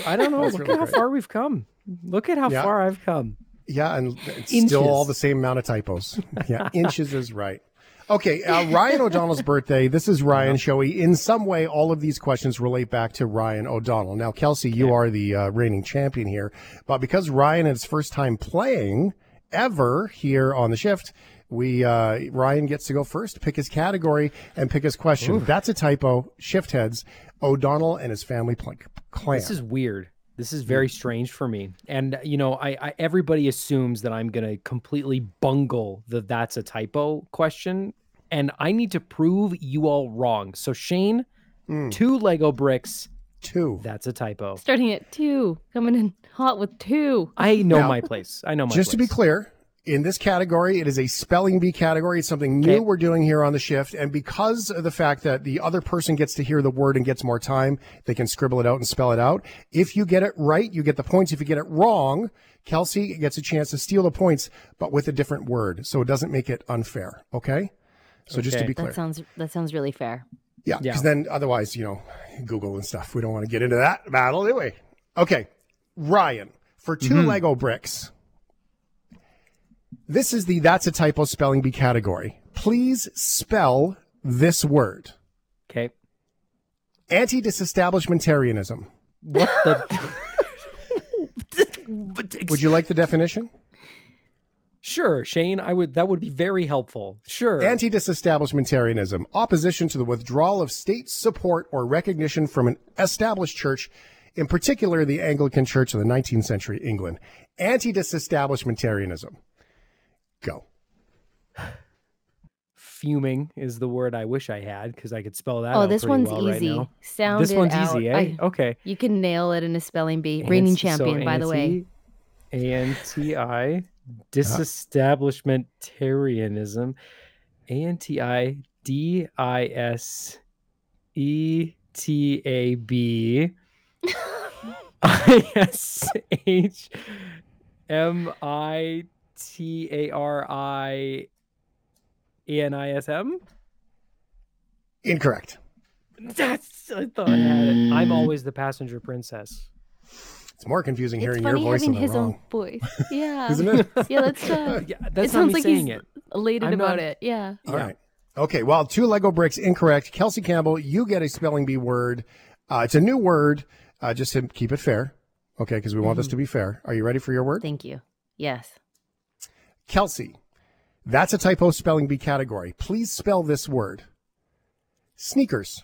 I don't know. That's Look really at how far we've come. Look at how Yeah. far I've come. Yeah, and it's still all the same amount of typos. Yeah, inches is right. Okay, uh, Ryan O'Donnell's birthday. This is Ryan Showy. In some way, all of these questions relate back to Ryan O'Donnell. Now, Kelsey, you are the uh, reigning champion here, but because Ryan is first time playing ever here on the shift, we uh, Ryan gets to go first, pick his category, and pick his question. That's a typo. Shift heads. O'Donnell and his family clan. This is weird. This is very strange for me. And you know, I, I everybody assumes that I'm gonna completely bungle the that's a typo question, and I need to prove you all wrong. So Shane, Hmm. two Lego bricks. two. That's a typo. Starting at two, coming in hot with two. I know Now, my place. I know my Just to be clear, in this category, it is a spelling bee category. It's something new Okay. we're doing here on the shift. And because of the fact that the other person gets to hear the word and gets more time, they can scribble it out and spell it out. If you get it right, you get the points. If you get it wrong, Kelsey gets a chance to steal the points, but with a different word. So it doesn't make it unfair. Okay? So just to be clear. That sounds that sounds really fair. Yeah, Yeah. because then otherwise, you know, Google and stuff. We don't want to get into that battle, do we? Okay, Ryan, for 2 Mm-hmm. Lego bricks. This is the that's a typo spelling bee category. Please spell this word. Okay. Anti disestablishmentarianism. What the Would you like the definition? Sure, Shane, I would that would be very helpful. Sure. Anti disestablishmentarianism, opposition to the withdrawal of state support or recognition from an established church, in particular the Anglican Church of the 19th century England. Anti disestablishmentarianism. Go. Fuming is the word I wish I had because I could spell that Oh, out this one's well right easy. now. Sound this one's out. easy, eh? I- okay. You can nail it in a spelling bee. Reigning Anti- so champion, by the way. anti disestablishmentarianism. Anti D I S E T A B I S H M I T A R I E N I S M. Incorrect. That's I thought I had it. I'm always the passenger princess. It's more confusing It's hearing your funny voice having than the his own voice. Yeah. Isn't it? Yeah, let's uh, Yeah, it not sounds me like saying he's it. elated I'm about not- it. Yeah. All right. Okay. Well, two Lego bricks incorrect. Kelsey Campbell, you get a spelling bee word. Uh, it's a new word. Uh, just to keep it fair. Okay, because we want this to be fair. Are you ready for your word? Thank you. Yes. Kelsey, that's a typo spelling bee category. Please spell this word. Sneakers.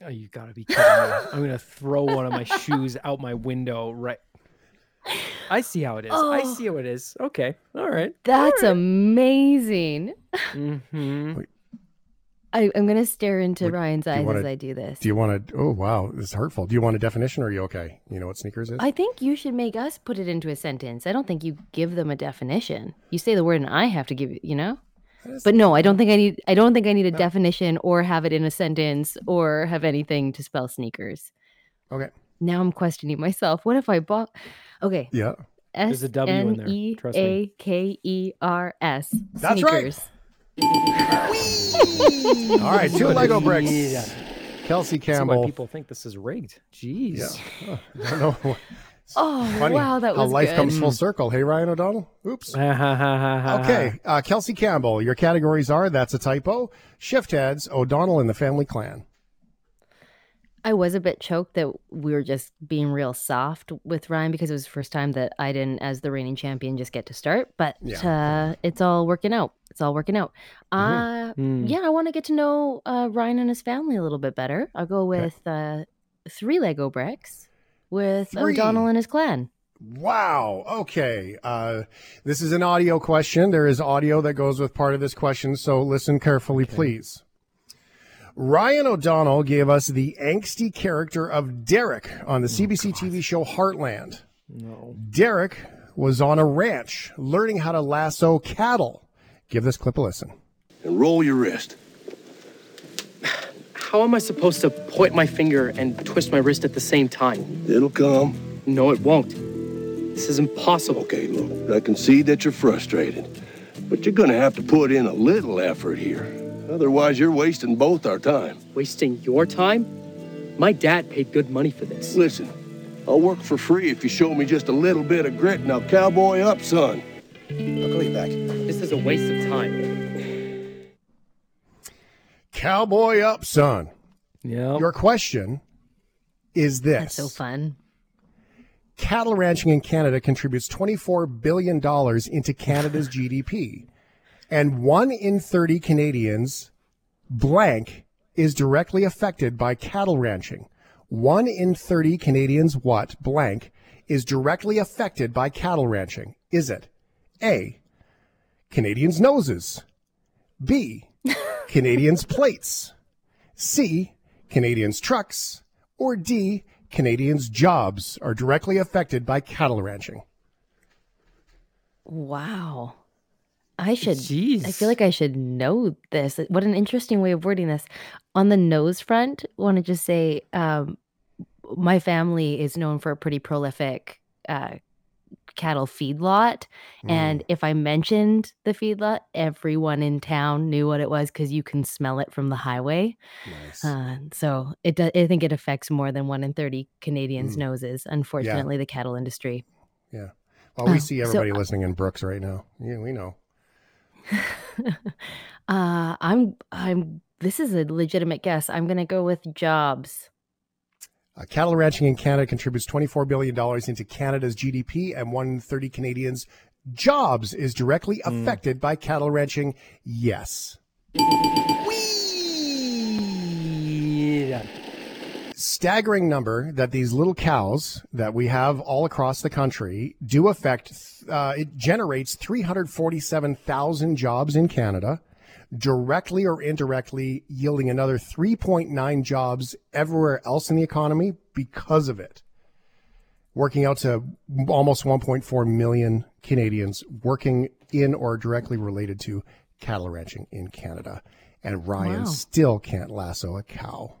Oh, you gotta be kidding me. I'm gonna throw one of my shoes out my window right. I see how it is. I Oh. see how it is. Okay. All right. That's amazing. Mm-hmm. I, I'm gonna stare into What- Ryan's eyes wanna- as I do this. Do you want to? Oh, wow. This is hurtful. Do you want a definition or are you okay? You know what sneakers is? I think you should make us put it into a sentence. I don't think you give them a definition. You say the word, and I have to give you. You know. But no, I don't think I need. I don't think I need a definition or have it in a sentence or have anything to spell sneakers. Okay. Now I'm questioning myself. What if I bought? Okay. Yeah. S There's a W in there, E trust me. A K E R S. That's right. Sneakers. All right. Two Lego bricks. Yeah. Kelsey That's why Campbell. people think this is rigged. Jeez. Yeah. I don't know. Oh Funny wow, that was how was life good. comes full circle. Hey, Ryan O'Donnell. Oops. Okay, uh, Kelsey Campbell. Your categories are that's a typo. Shift heads. O'Donnell and the Family Clan. I was a bit choked that we were just being real soft with Ryan because it was the first time that I didn't, as the reigning champion, just get to start. But Yeah. uh, it's all working out. It's all working out. Uh, Hmm. Yeah, I want to get to know uh, Ryan and his family a little bit better. I'll go with uh, three Lego bricks with Three. O'Donnell and his clan. Wow. Okay. Uh, this is an audio question. There is audio that goes with part of this question, so listen carefully, please. Ryan O'Donnell gave us the angsty character of Derek on the oh, CBC TV show Heartland. No. Derek was on a ranch learning how to lasso cattle. Give this clip a listen. And roll your wrist. How am I supposed to point my finger and twist my wrist at the same time? It'll come. No, it won't. This is impossible. Okay, look, I can see that you're frustrated, but you're gonna have to put in a little effort here. Otherwise, you're wasting both our time. Wasting your time? My dad paid good money for this. Listen, I'll work for free if you show me just a little bit of grit. Now, cowboy up, son. I'll call you back. This is a waste of time. Cowboy up, son. Yeah. Your question is this. That's so fun. cattle ranching in Canada contributes $24 billion into Canada's GDP. And one in 30 Canadians, blank, is directly affected by cattle ranching. One in 30 Canadians, what, blank, is directly affected by cattle ranching. Is it A, Canadians' noses, B, Canadians' plates, C, Canadians' trucks, or D, Canadians' jobs are directly affected by cattle ranching. Wow. I should. I feel like I should know this. What an interesting way of wording this. On the nose front, want to just say um, my family is known for a pretty prolific uh, cattle feedlot. And if I mentioned the feedlot, everyone in town knew what it was because you can smell it from the highway. Nice. Uh, so it do, I think it affects more than one in 30 Canadians' Mm. noses, unfortunately, the cattle industry. yeah. Well, we Oh, see everybody uh, listening in Brooks right now. Yeah, we know. uh, I'm, I'm, this is a legitimate guess. I'm going to go with jobs. Uh, cattle ranching in Canada contributes $24 billion into Canada's GDP, and one in 30 Canadians' jobs is directly affected by cattle ranching. Yes. Yeah. Staggering number that these little cows that we have all across the country do affect. Uh, it generates 347,000 jobs in Canada, directly or indirectly yielding another 3.9 jobs everywhere else in the economy because of it. Working out to almost 1.4 million Canadians working in or directly related to cattle ranching in Canada. And Ryan Wow. still can't lasso a cow.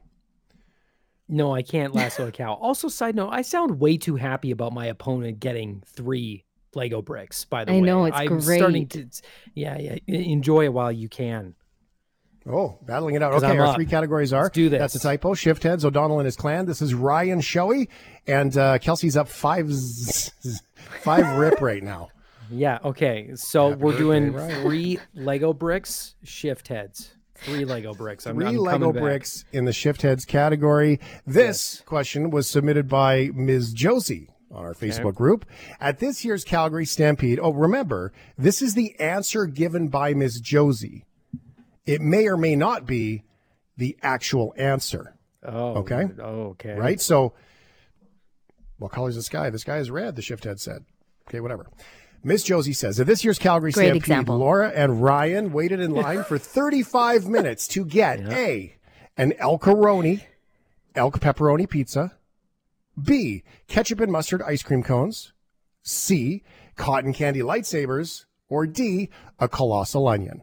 No, I can't lasso a cow. Also, side note, I sound way too happy about my opponent getting three Lego bricks. By the I way, know, it's I'm starting great. to. Yeah, yeah. Enjoy it while you can. Oh, battling it out. Okay, I'm our up. three categories are Let's do this. That's a typo. Shift heads, O'Donnell and his clan. This is Ryan Showy, and uh, Kelsey's up five z- five rip right now. Yeah. Okay. So Happy we're doing Ryan. three Lego bricks, shift heads. Three Lego bricks. I'm, 3 I'm Lego back. bricks in the shift heads category. This question was submitted by Ms. Josie on our Facebook group at this year's Calgary Stampede. Oh, remember, this is the answer given by Ms. Josie. It may or may not be the actual answer. Oh. Okay. Okay. right? So, what color is the sky? The sky is red, the shift head said. Okay, whatever. Miss Josie says, at this year's Calgary Great Stampede, example. Laura and Ryan waited in line for 35 minutes to get A, an El Coroni, elk pepperoni pizza, B, ketchup and mustard ice cream cones, C, cotton candy lightsabers, or D, a colossal onion.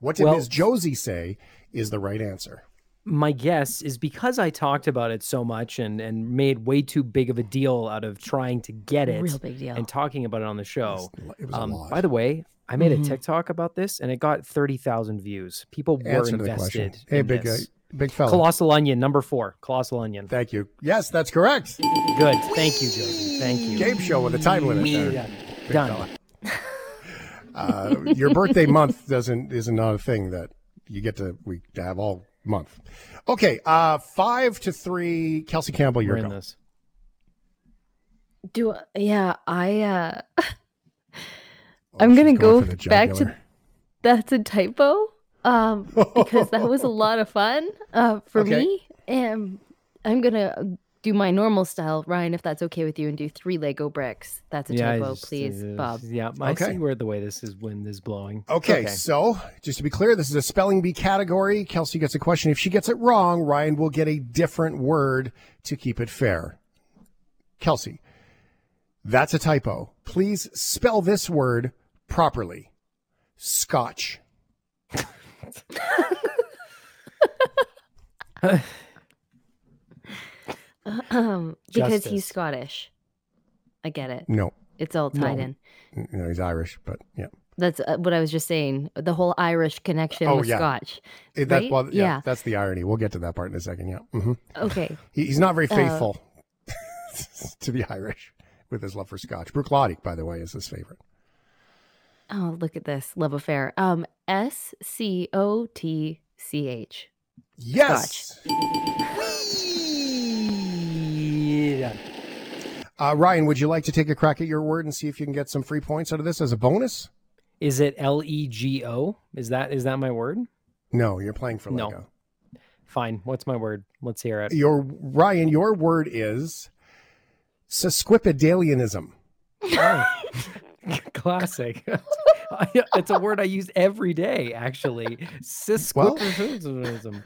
What did Well- Miss Josie say is the right answer? My guess is because I talked about it so much and and made way too big of a deal out of trying to get it Real big deal. and talking about it on the show. It was a Um, lot. by the way, I made Mhm. a TikTok about this and it got thirty thousand views. People were Answer to the question. invested. Hey, in big, uh, this. big fella. Colossal onion number four. Colossal onion. Thank you. Yes, that's correct. Good. Thank you, Josie. Thank you. Game show with a time limit there. Yeah. big Done. fella. Uh, your birthday month doesn't is not not a thing that you get to we to have all month. Okay, uh, five to three. Kelsey Campbell, you're in going. this. Do yeah, I uh Oh, I'm she's gonna going go back to that's a typo. Um because that was a lot of fun uh for Okay. me. And I'm gonna do my normal style, Ryan, if that's okay with you, and do three Lego bricks. That's a I typo, just, please, uh, Bob. Yeah, I Okay. see where the way this is wind is blowing. It's Okay, so just to be clear, this is a spelling bee category. Kelsey gets a question. If she gets it wrong, Ryan will get a different word to keep it fair. Kelsey, that's a typo. Please spell this word properly. Scotch. Um, because Justice. he's Scottish. I get it. No, It's all tied No. in. no, he's Irish, but yeah. That's uh, what I was just saying. The whole Irish connection Oh, with yeah. Scotch. It- that- Right? well, yeah, Yeah. that's the irony. We'll get to that part in a second. Yeah. hmm Okay. He, he's not very Uh, faithful to the Irish with his love for Scotch. Bruichladdich, by the way, is his favorite. Oh, look at this love affair. Um, S C O T C H. Yes. Yeah. Uh, Ryan, would you like to take a crack at your word and see if you can get some free points out of this as a bonus? Is it L E G O? Is that is that my word? No, you're playing for Lego. No. Fine. What's my word? Let's hear it. Your Ryan, your word is sesquipedalianism. Classic. it's a word I use every day, actually. Sesquippedalism.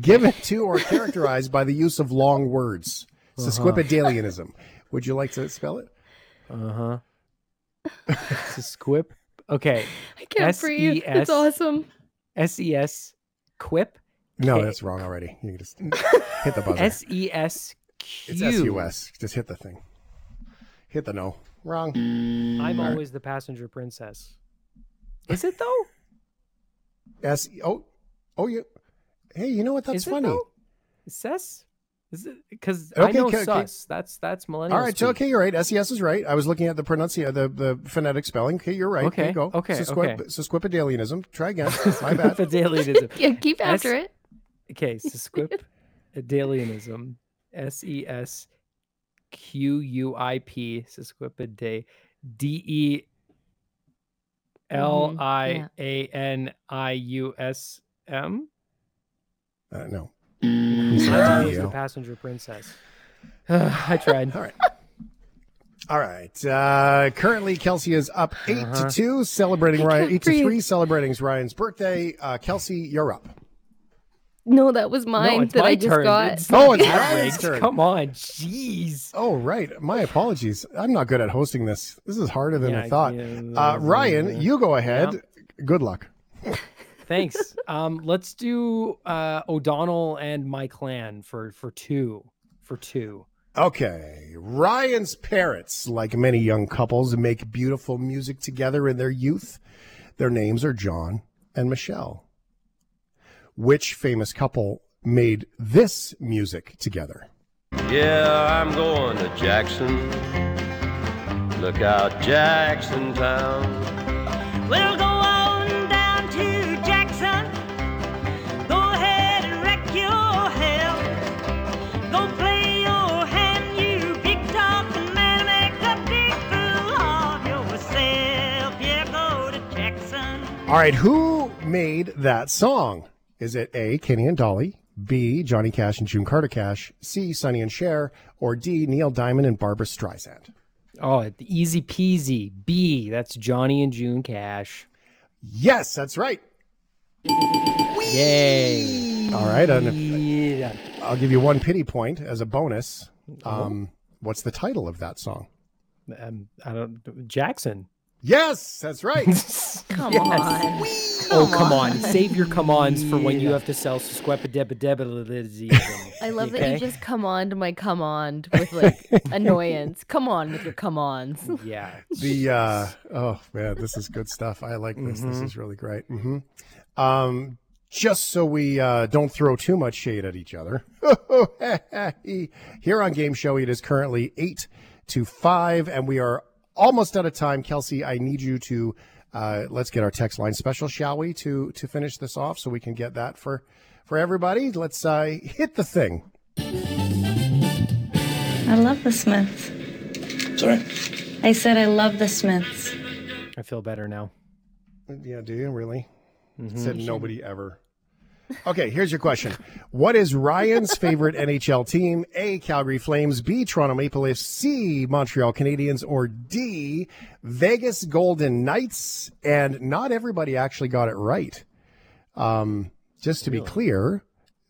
Given to or characterized by the use of long words. Uh-huh. Sesquipedalianism. Would you like to spell it? Uh huh. Sesquip. Okay. I can't breathe. S-E-S. It's awesome. S E S. Quip. No, that's wrong already. You can just hit the buzzer. S E S Q. It's S U S. Just hit the thing. Hit the no. Wrong. I'm All right. always the passenger princess. Is it though? S. Oh, oh, you. Hey, you know what? That's Is it, funny. though? Ses? Is it because I know okay, okay. That's that's millennial. All right, so okay, you're right. SES is right. I was looking at the pronunciation, the the phonetic spelling. Okay, you're right. There Okay, you go. okay, Sesquip- okay. Sesquipedalianism. Try again. My bad. Fidelianism. Yeah, keep after S- it. Okay, Sesquipedalianism. S E S Q U I P sesquipede D E L I A N I U S M. Uh, no. I was the passenger princess. I tried. All right. All right. Uh, currently, Kelsey is up 8 Uh-huh. to two, celebrating Ryan. can't Eight to three, celebrating Ryan's birthday. Uh, Kelsey, you're up. No, that was mine it's that my I just turn. got. It's Oh, not it's average. Ryan's turn. Come on, jeez. Oh, right. My apologies. I'm not good at hosting this. This is harder than Yeah, I thought. yeah, Uh, Ryan, you go ahead. Good luck. Thanks. Um, let's do uh, O'Donnell and my clan for for two. For two. Okay. Ryan's parents, like many young couples, make beautiful music together in their youth. Their names are John and Michelle. Which famous couple made this music together? Yeah, I'm going to Jackson. Look out, Jackson Town. We'll go All right, who made that song? Is it A, Kenny and Dolly, B, Johnny Cash and June Carter Cash, C, Sonny and Cher, or D, Neil Diamond and Barbra Streisand? Oh, easy peasy. B. That's Johnny and June Cash. Yes, that's right. Yay. All right, and I'll give you one pity point as a bonus. Um, what's the title of that song? Um, I don't. Jackson. Yes, that's right. Come Yes. on. oh, come on. Save your come ons for when you have to sell squepadebadebadism. I love that you just come on to my come on with like annoyance. Come on with your come ons. Yeah. the uh, oh man, this is good stuff. I like this. This Mhm. is really great. hmm Um, just so we uh, don't throw too much shade at each other, here on Game Show, it is currently eight to five, and we are almost out of time. Kelsey, I need you to uh, let's get our text line special, shall we, to to finish this off, so we can get that for for everybody. Let's uh, hit the thing. I love the Smiths. Sorry? I said I love the Smiths. I feel better now. Yeah, do you really? Mhm. Said nobody ever. Okay, here's your question. What is Ryan's favorite NHL team? A. Calgary Flames, B. Toronto Maple Leafs, C. Montreal Canadiens, or D. Vegas Golden Knights? And not everybody actually got it right. Um, just to be clear,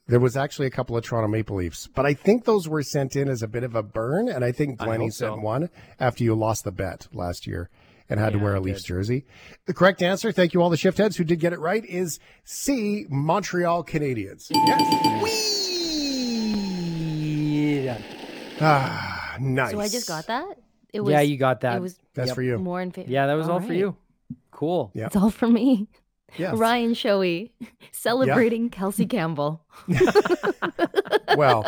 there was actually a couple of Toronto Maple Leafs, but I think those were sent in as a bit of a burn, and I think Glennie sent so. one after you lost the bet last year and had to wear a Leafs jersey. The correct answer, thank you all the shift heads who did get it right, is C. Montreal Canadiens. Yes. Yeah. Ah, nice. So I just got that? It was, Yeah, you got that. It that. was That's for you. more in favor. Yeah, that was all, for you. Cool. Yeah. It's all for me. Yeah. Ryan Showy celebrating Kelsey Campbell. well,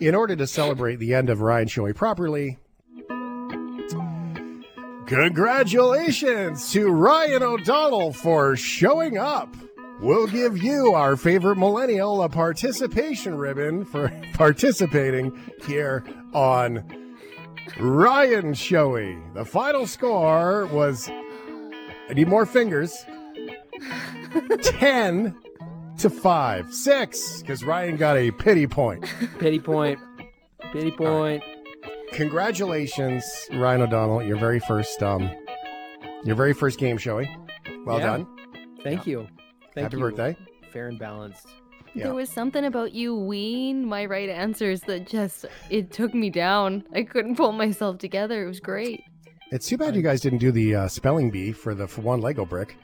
in order to celebrate the end of Ryan Showy properly, congratulations to Ryan O'Donnell for showing up. We'll give you, our favorite millennial, a participation ribbon for participating here on Ryan Showy. The final score was, I need more fingers, 10 to 5. 6, because Ryan got a pity point. Pity point. Pity point. Congratulations, Ryan O'Donnell. Your very first um your very first game showing. Well Yeah. done. Thank you. Thank Happy you. birthday. Fair and balanced. Yeah. There was something about you wean my right answers that just it took me down. I couldn't pull myself together. It was great. It's too bad you guys didn't do the uh, spelling bee for the for one Lego brick.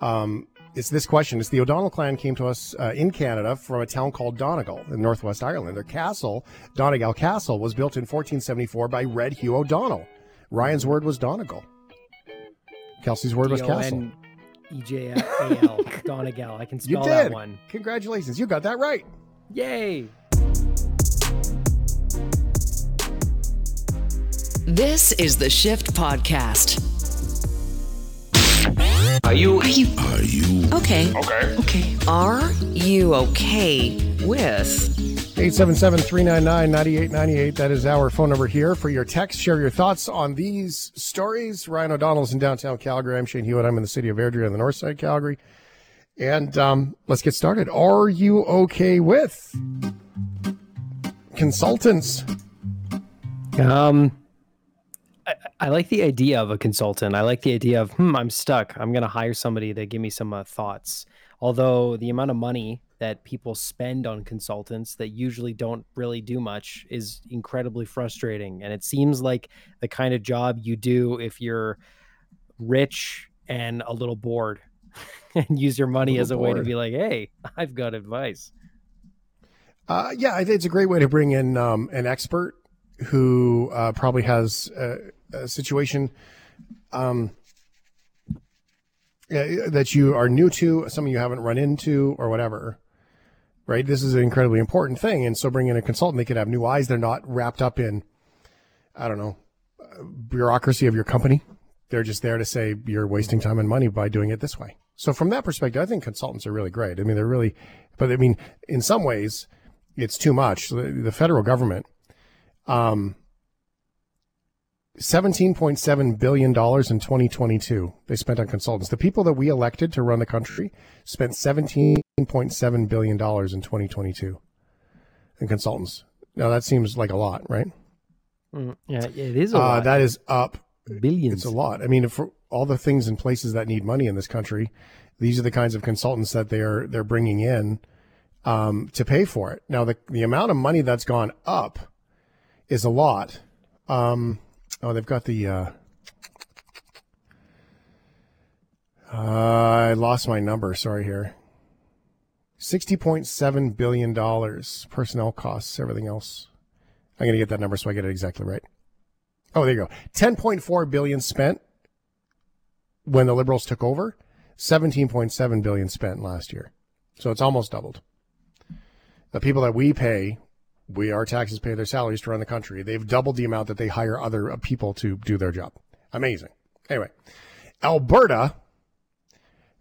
Um, it's this question. It's the O'Donnell clan came to us uh, in Canada from a town called Donegal in Northwest Ireland. Their castle, Donegal Castle, was built in 1474 by Red Hugh O'Donnell. Ryan's word was Donegal. Kelsey's word was castle. D-O-N-E-J-A-L. Donegal. I can You spell did. that one. Congratulations, you got that right. Yay. This is the Shift Podcast. Are you? Are you? Are you? Okay. Okay. Okay. Are you okay with? 877-399-9898. That is our phone number here for your text. Share your thoughts on these stories. Ryan O'Donnell's in downtown Calgary. I'm Shane Hewitt. I'm in the city of Airdrie on the north side of Calgary. And um, let's get started. Are you okay with consultants? Um, I, like the idea of a consultant. I like the idea of, hmm, I'm stuck. I'm going to hire somebody to give me some uh, thoughts. Although the amount of money that people spend on consultants that usually don't really do much is incredibly frustrating. And it seems like the kind of job you do if you're rich and a little bored. and use your money Oh, as a way to be like, hey, I've got advice. Uh, yeah, I think it's a great way to bring in um, an expert who uh, probably has a, a situation um, uh, that you are new to, something you haven't run into, or whatever. Right? This is an incredibly important thing, and so bring in a consultant. They could have new eyes. They're not wrapped up in, I don't know, uh, bureaucracy of your company. They're just there to say you're wasting time and money by doing it this way. So from that perspective, I think consultants are really great. I mean, they're really, but I mean, in some ways, it's too much. The, the federal government, um, $17.7 billion in 2022 they spent on consultants. The people that we elected to run the country spent $17.7 billion in 2022 in consultants. Now that seems like a lot, right? Mm, yeah, it is a Uh, lot. that is up billions. It's a lot. I mean, for all the things and places that need money in this country, these are the kinds of consultants that they're they're bringing in um, to pay for it. Now, the the amount of money that's gone up is a lot. Um, oh, they've got the. Uh, uh, I lost my number. Sorry here. Sixty point seven billion dollars personnel costs, everything else. I'm gonna get that number so I get it exactly right. Oh, there you go. 10.4 billion spent when the liberals took over, 17.7 billion spent last year. So it's almost doubled. The people that we pay, we our taxes pay their salaries to run the country. They've doubled the amount that they hire other uh, people to do their job. Amazing. Anyway, Alberta,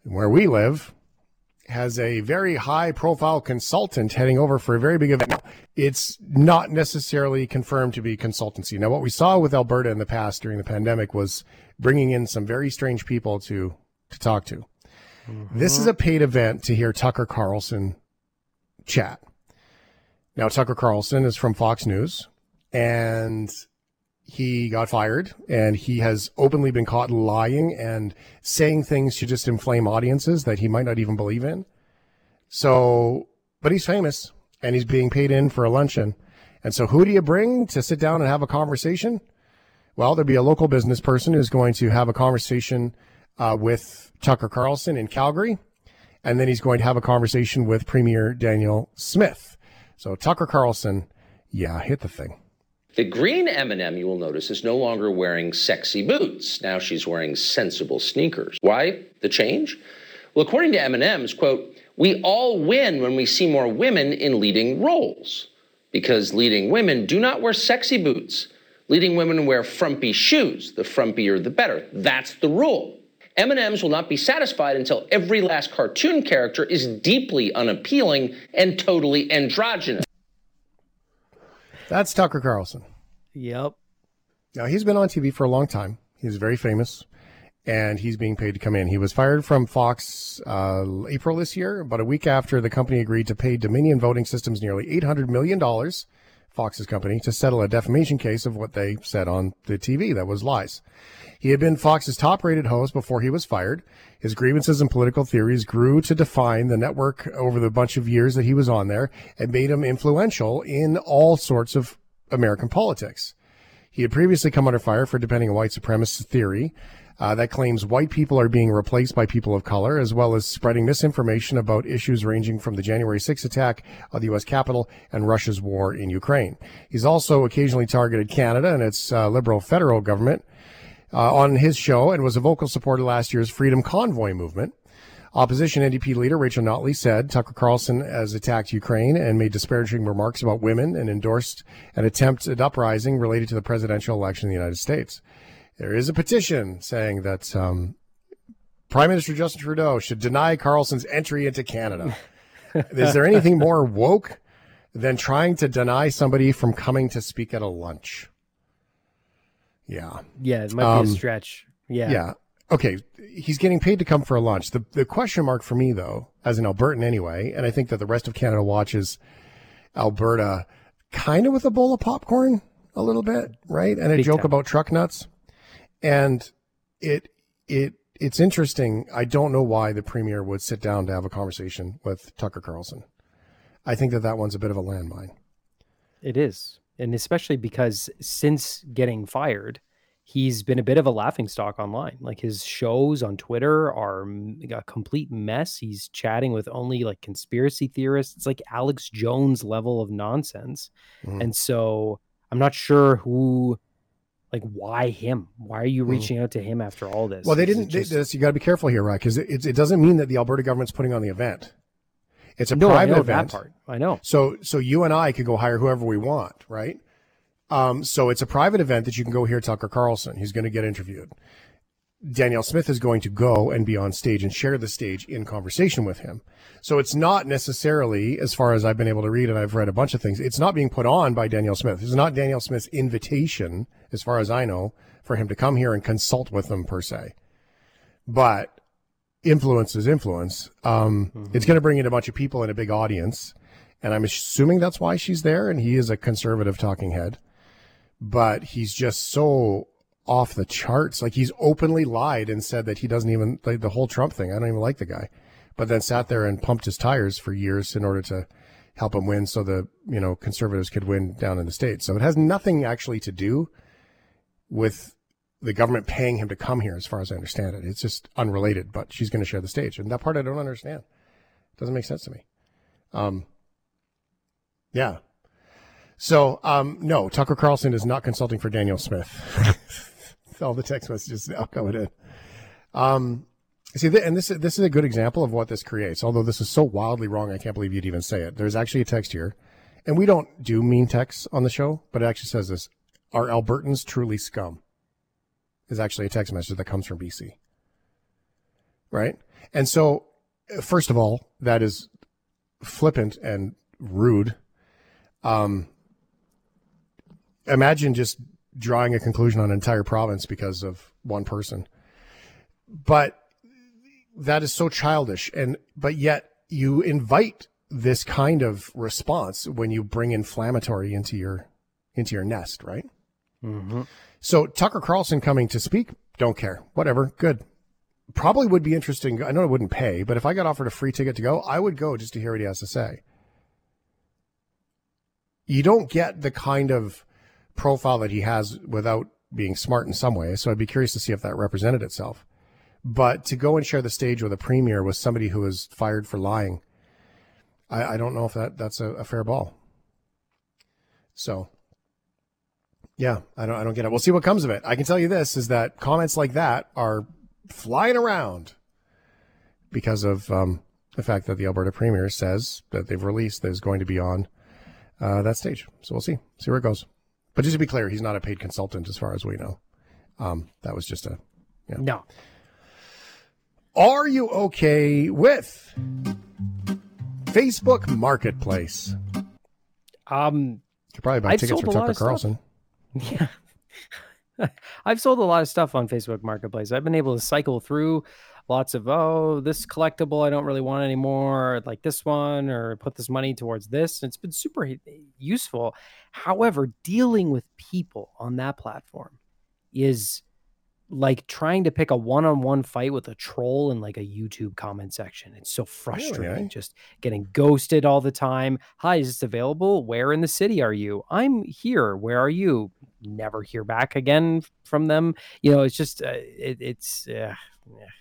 where we live, has a very high profile consultant heading over for a very big event. It's not necessarily confirmed to be consultancy. Now, what we saw with Alberta in the past during the pandemic was bringing in some very strange people to, to talk to. This is a paid event to hear Tucker Carlson chat. Now, Tucker Carlson is from Fox News and he got fired and he has openly been caught lying and saying things to just inflame audiences that he might not even believe in. So, but he's famous and he's being paid in for a luncheon. And so who do you bring to sit down and have a conversation? Well, there'll be a local business person who's going to have a conversation uh, with Tucker Carlson in Calgary. And then he's going to have a conversation with Premier Danielle Smith. So Tucker Carlson, yeah, hit the thing. The green M&M, you will notice, is no longer wearing sexy boots. Now she's wearing sensible sneakers. Why the change? Well, according to M&M's, quote, we all win when we see more women in leading roles because leading women do not wear sexy boots. Leading women wear frumpy shoes. The frumpier, the better. That's the rule. M&M's will not be satisfied until every last cartoon character is deeply unappealing and totally androgynous. That's Tucker Carlson. Yep. Now he's been on TV for a long time. He's very famous, and he's being paid to come in. He was fired from Fox uh, April this year, about a week after the company agreed to pay Dominion Voting Systems nearly eight hundred million dollars, Fox's company, to settle a defamation case of what they said on the TV that was lies. He had been Fox's top-rated host before he was fired. His grievances and political theories grew to define the network over the bunch of years that he was on there and made him influential in all sorts of American politics. He had previously come under fire for defending a white supremacist theory uh, that claims white people are being replaced by people of color, as well as spreading misinformation about issues ranging from the January 6th attack on the U.S. Capitol and Russia's war in Ukraine. He's also occasionally targeted Canada and its uh, liberal federal government uh, on his show and was a vocal supporter last year's Freedom Convoy movement. Opposition NDP leader Rachel Notley said Tucker Carlson has attacked Ukraine and made disparaging remarks about women and endorsed an attempted at uprising related to the presidential election in the United States. There is a petition saying that um, Prime Minister Justin Trudeau should deny Carlson's entry into Canada. is there anything more woke than trying to deny somebody from coming to speak at a lunch? Yeah. Yeah, it might be Um, a stretch. Yeah. Yeah. Okay. He's getting paid to come for a lunch. The the question mark for me though, as an Albertan anyway, and I think that the rest of Canada watches Alberta kind of with a bowl of popcorn a little bit, right? And a Big joke time. about truck nuts. And it it it's interesting. I don't know why the premier would sit down to have a conversation with Tucker Carlson. I think that that one's a bit of a landmine. It is. And especially because since getting fired, he's been a bit of a laughingstock online. Like his shows on Twitter are a complete mess. He's chatting with only like conspiracy theorists. It's like Alex Jones level of nonsense. Mhm. And so I'm not sure who, like, why him? Why are you Mhm. reaching out to him after all this? Well, they didn't. they- this, you got to be careful here, right? Because it, it doesn't mean that the Alberta government's putting on the event. It's a No, I private know event. that part. I know. So, so you and I could go hire whoever we want, right? Um, so it's a private event that you can go hear Tucker Carlson. He's going to get interviewed. Danielle Smith is going to go and be on stage and share the stage in conversation with him. So it's not necessarily, as far as I've been able to read, and I've read a bunch of things, it's not being put on by Danielle Smith. It's not Danielle Smith's invitation, as far as I know, for him to come here and consult with them per se. But influence is influence. Um, It's going to bring in a bunch of people and a big audience. And I'm assuming that's why she's there. And he is a conservative talking head. But he's just so off the charts. Like he's openly lied and said that he doesn't even, like the whole Trump thing. I don't even like the guy. But then sat there and pumped his tires for years in order to help him win so the, you know, conservatives could win down in the States. So it has nothing actually to do with the government paying him to come here, as far as I understand it. It's just unrelated, but she's going to share the stage. And that part I don't understand. It doesn't make sense to me. Um, yeah. So, um, no, Tucker Carlson is not consulting for Danielle Smith. All the text messages now coming in. Um, see, th- and this is, this is a good example of what this creates. Although this is so wildly wrong, I can't believe you'd even say it. There's actually a text here, and we don't do mean texts on the show, but it actually says this: "Are Albertans truly scum?" Is actually a text message that comes from BC. Right, and so first of all, that is flippant and rude. Um, imagine just drawing a conclusion on an entire province because of one person. But that is so childish and but yet you invite this kind of response when you bring inflammatory into your into your nest, right? Mm-hmm. So Tucker Carlson coming to speak, don't care. Whatever, good. Probably would be interesting. I know it wouldn't pay, but if I got offered a free ticket to go, I would go just to hear what he has to say. You don't get the kind of profile that he has without being smart in some way. So I'd be curious to see if that represented itself. But to go and share the stage with a premier with somebody who was fired for lying, I, I don't know if that that's a, a fair ball. So, yeah, I don't I don't get it. We'll see what comes of it. I can tell you this is that comments like that are flying around because of um, the fact that the Alberta premier says that they've released that is going to be on uh, that stage. So we'll see see where it goes. But just to be clear, he's not a paid consultant as far as we know. Um, that was just a yeah. No. Are you okay with Facebook Marketplace? Um, Could probably buy I've tickets for Tucker of stuff. Carlson. Yeah. I've sold a lot of stuff on Facebook Marketplace. I've been able to cycle through lots of, oh, this collectible I don't really want anymore, like this one, or put this money towards this. It's been super useful. However, dealing with people on that platform is like trying to pick a one-on-one fight with a troll in like a YouTube comment section. It's so frustrating eh? just getting ghosted all the time. Hi, is this available? Where in the city are you? I'm here. Where are you? Never hear back again from them. You know, it's just uh, it, it's uh,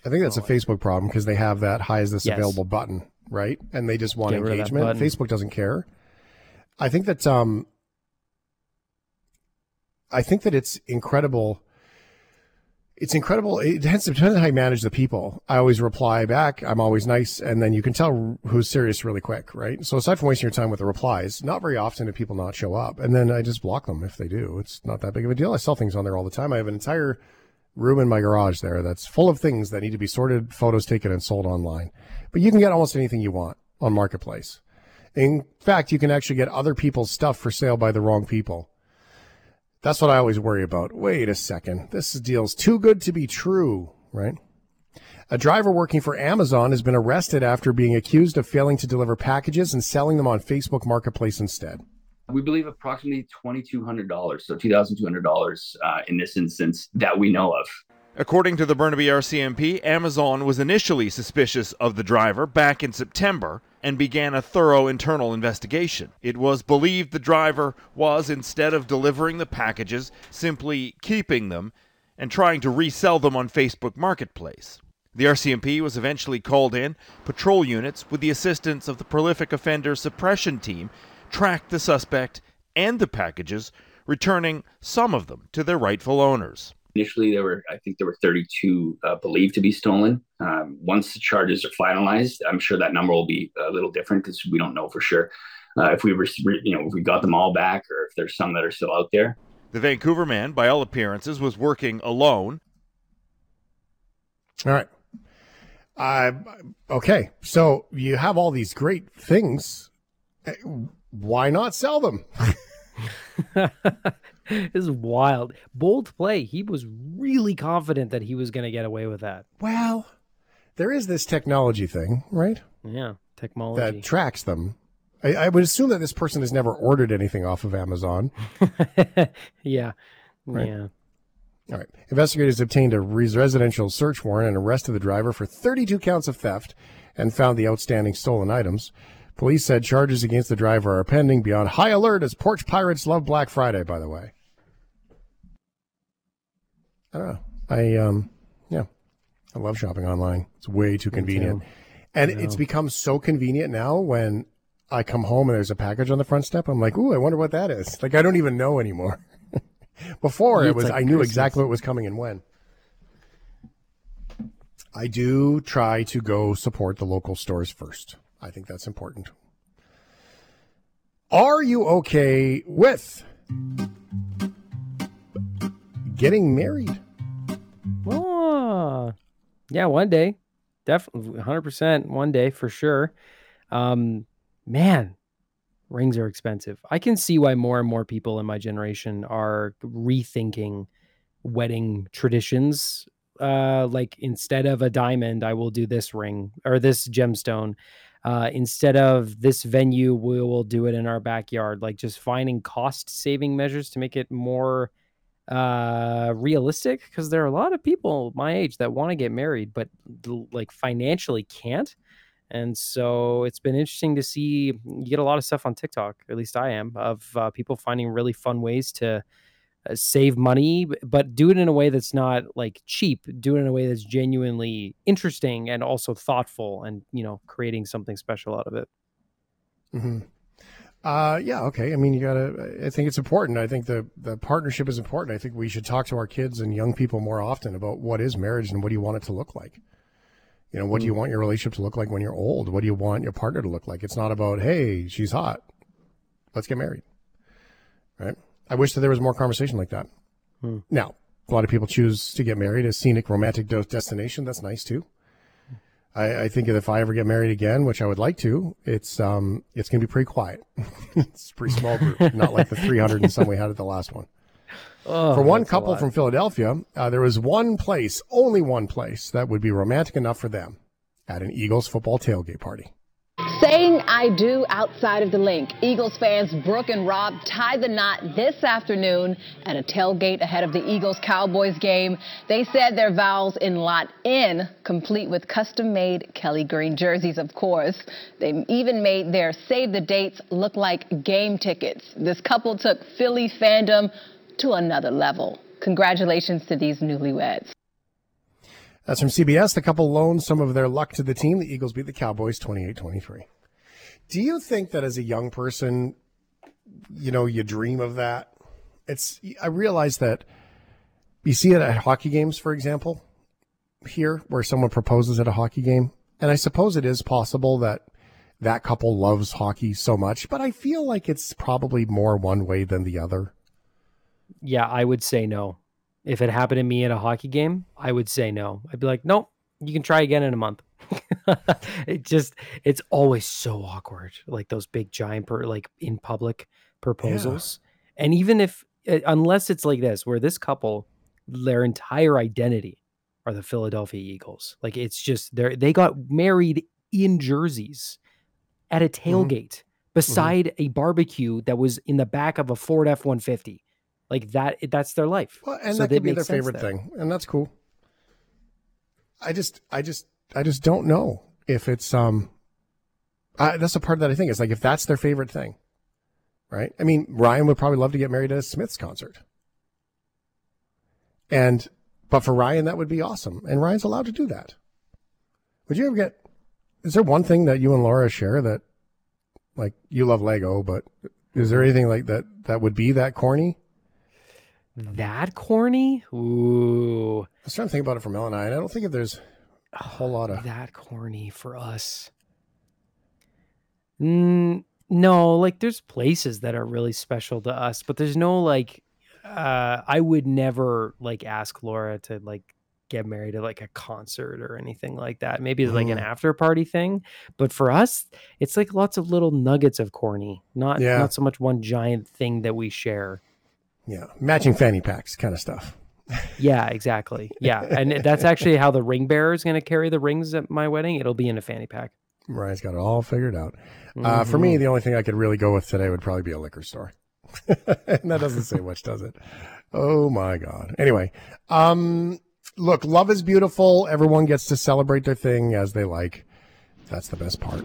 I think that's a Facebook problem because they have that high is this Yes. available?" button, right? And they just want Get rid of that engagement. Facebook doesn't care. I think that um, I think that it's incredible. It's incredible. It depends, depends on how you manage the people. I always reply back. I'm always nice, and then you can tell who's serious really quick, right? So aside from wasting your time with the replies, not very often do people not show up, and then I just block them if they do. It's not that big of a deal. I sell things on there all the time. I have an entire room in my garage there that's full of things that need to be sorted, photos taken, and sold online. But you can get almost anything you want on Marketplace. In fact, you can actually get other people's stuff for sale by the wrong people. That's what I always worry about. Wait a second. This deal's too good to be true, right? A driver working for Amazon has been arrested after being accused of failing to deliver packages and selling them on Facebook Marketplace instead. We believe approximately $2,200, so $2,200 uh, in this instance that we know of. According to the Burnaby RCMP, Amazon was initially suspicious of the driver back in September and began a thorough internal investigation. It was believed the driver was, instead of delivering the packages, simply keeping them and trying to resell them on Facebook Marketplace. The RCMP was eventually called in. Patrol units, with the assistance of the prolific offender suppression team, tracked the suspect and the packages, returning some of them to their rightful owners. Initially, there were, I think, there were 32 uh, believed to be stolen. Um, once the charges are finalized, I'm sure that number will be a little different because we don't know for sure uh, if we were, you know, if we got them all back or if there's some that are still out there. The Vancouver man, by all appearances, was working alone. All right. Uh, okay. So you have all these great things. Why not sell them? this is wild. Bold play. He was really confident that he was going to get away with that. Well, there is this technology thing, right? Yeah, technology. That tracks them. I, I would assume that this person has never ordered anything off of Amazon. yeah. Right. Yeah. All right. Investigators obtained a residential search warrant and arrested the driver for 32 counts of theft and found the outstanding stolen items. Police said charges against the driver are pending beyond high alert as porch pirates love Black Friday, by the way. I don't know. I, um, yeah, I love shopping online. It's way too convenient. And it's become so convenient now when I come home and there's a package on the front step. I'm like, ooh, I wonder what that is. Like, I don't even know anymore. Before Yeah, it was, like I knew Christmas. exactly what was coming and when. I do try to go support the local stores first. I think that's important. Are you okay with getting married? Oh, yeah, one day. Definitely 100% one day for sure. Um, man, rings are expensive. I can see why more and more people in my generation are rethinking wedding traditions. Uh, like instead of a diamond, I will do this ring or this gemstone. Uh, instead of this venue, we will do it in our backyard. Like just finding cost saving measures to make it more uh realistic because there are a lot of people my age that want to get married but like financially can't and so it's been interesting to see you get a lot of stuff on tiktok at least i am of uh, people finding really fun ways to save money but do it in a way that's not like cheap do it in a way that's genuinely interesting and also thoughtful and you know creating something special out of it hmm Uh, yeah, okay. I mean, you gotta. I think it's important. I think the the partnership is important. I think we should talk to our kids and young people more often about what is marriage and what do you want it to look like. You know, what do you want your relationship to look like when you're old? What do you want your partner to look like? It's not about hey, she's hot, let's get married, right? I wish that there was more conversation like that. Hmm. Now, a lot of people choose to get married as scenic romantic destination. That's nice too. I, I think if I ever get married again, which I would like to, it's um it's gonna be pretty quiet. it's a pretty small group, not like the 300 and some we had at the last one. Oh, For one couple from Philadelphia, uh, there was one place, only one place, that would be romantic enough for them at an Eagles football tailgate party. Saying I do outside of the Linc. Eagles fans Brooke and Rob tied the knot this afternoon at a tailgate ahead of the Eagles Cowboys game. They said their vows in lot in, complete with custom made Kelly Green jerseys, of course. They even made their save the dates look like game tickets. This couple took Philly fandom to another level. Congratulations to these newlyweds. That's from CBS. The couple loaned some of their luck to the team. The Eagles beat the Cowboys 28 23. Do you think that as a young person, you know, you dream of that? It's, I realize that you see it at hockey games, for example, here where someone proposes at a hockey game. And I suppose it is possible that that couple loves hockey so much, but I feel like it's probably more one way than the other. yeah, I would say no. If it happened to me at a hockey game, I would say no. I'd be like, nope, you can try again in a month. it just, it's always so awkward. Like those big giant, per, like in public proposals. And even if, uh, unless it's like this, where this couple, their entire identity are the Philadelphia Eagles. Like it's just, they they got married in jerseys at a tailgate beside a barbecue that was in the back of a Ford F 150. Like that, that's their life. Well, and So that could be their favorite there. thing, and that's cool. I just, I just, I just don't know if it's um. I, that's the part of that I think is like if that's their favorite thing, right? I mean, Ryan would probably love to get married at a Smiths concert, and But for Ryan, that would be awesome. And Ryan's allowed to do that. Would you ever get, is there one thing that you and Laura share that, like, you love Lego, but is there anything like that that would be that corny? That corny? Ooh. I was trying to think about it for Mel and I, and I don't think if there's a whole lot of that corny for us. Mm, no, like there's places that are really special to us, but there's no like uh I would never like ask Laura to like get married at like a concert or anything like that. Maybe it's like an Mm. after party thing, but for us it's like lots of little nuggets of corny, not Yeah. not so much one giant thing that we share. Yeah, matching fanny packs kind of stuff. Yeah, exactly. Yeah, and that's actually how the ring bearer is going to carry the rings at my wedding. It'll be in a fanny pack. Ryan's got it all figured out. Uh, for me, Mhm. the only thing I could really go with today would probably be a liquor store. and that doesn't say much, does it? Oh my God. Anyway, um, look, love is beautiful. Everyone gets to celebrate their thing as they like. That's the best part.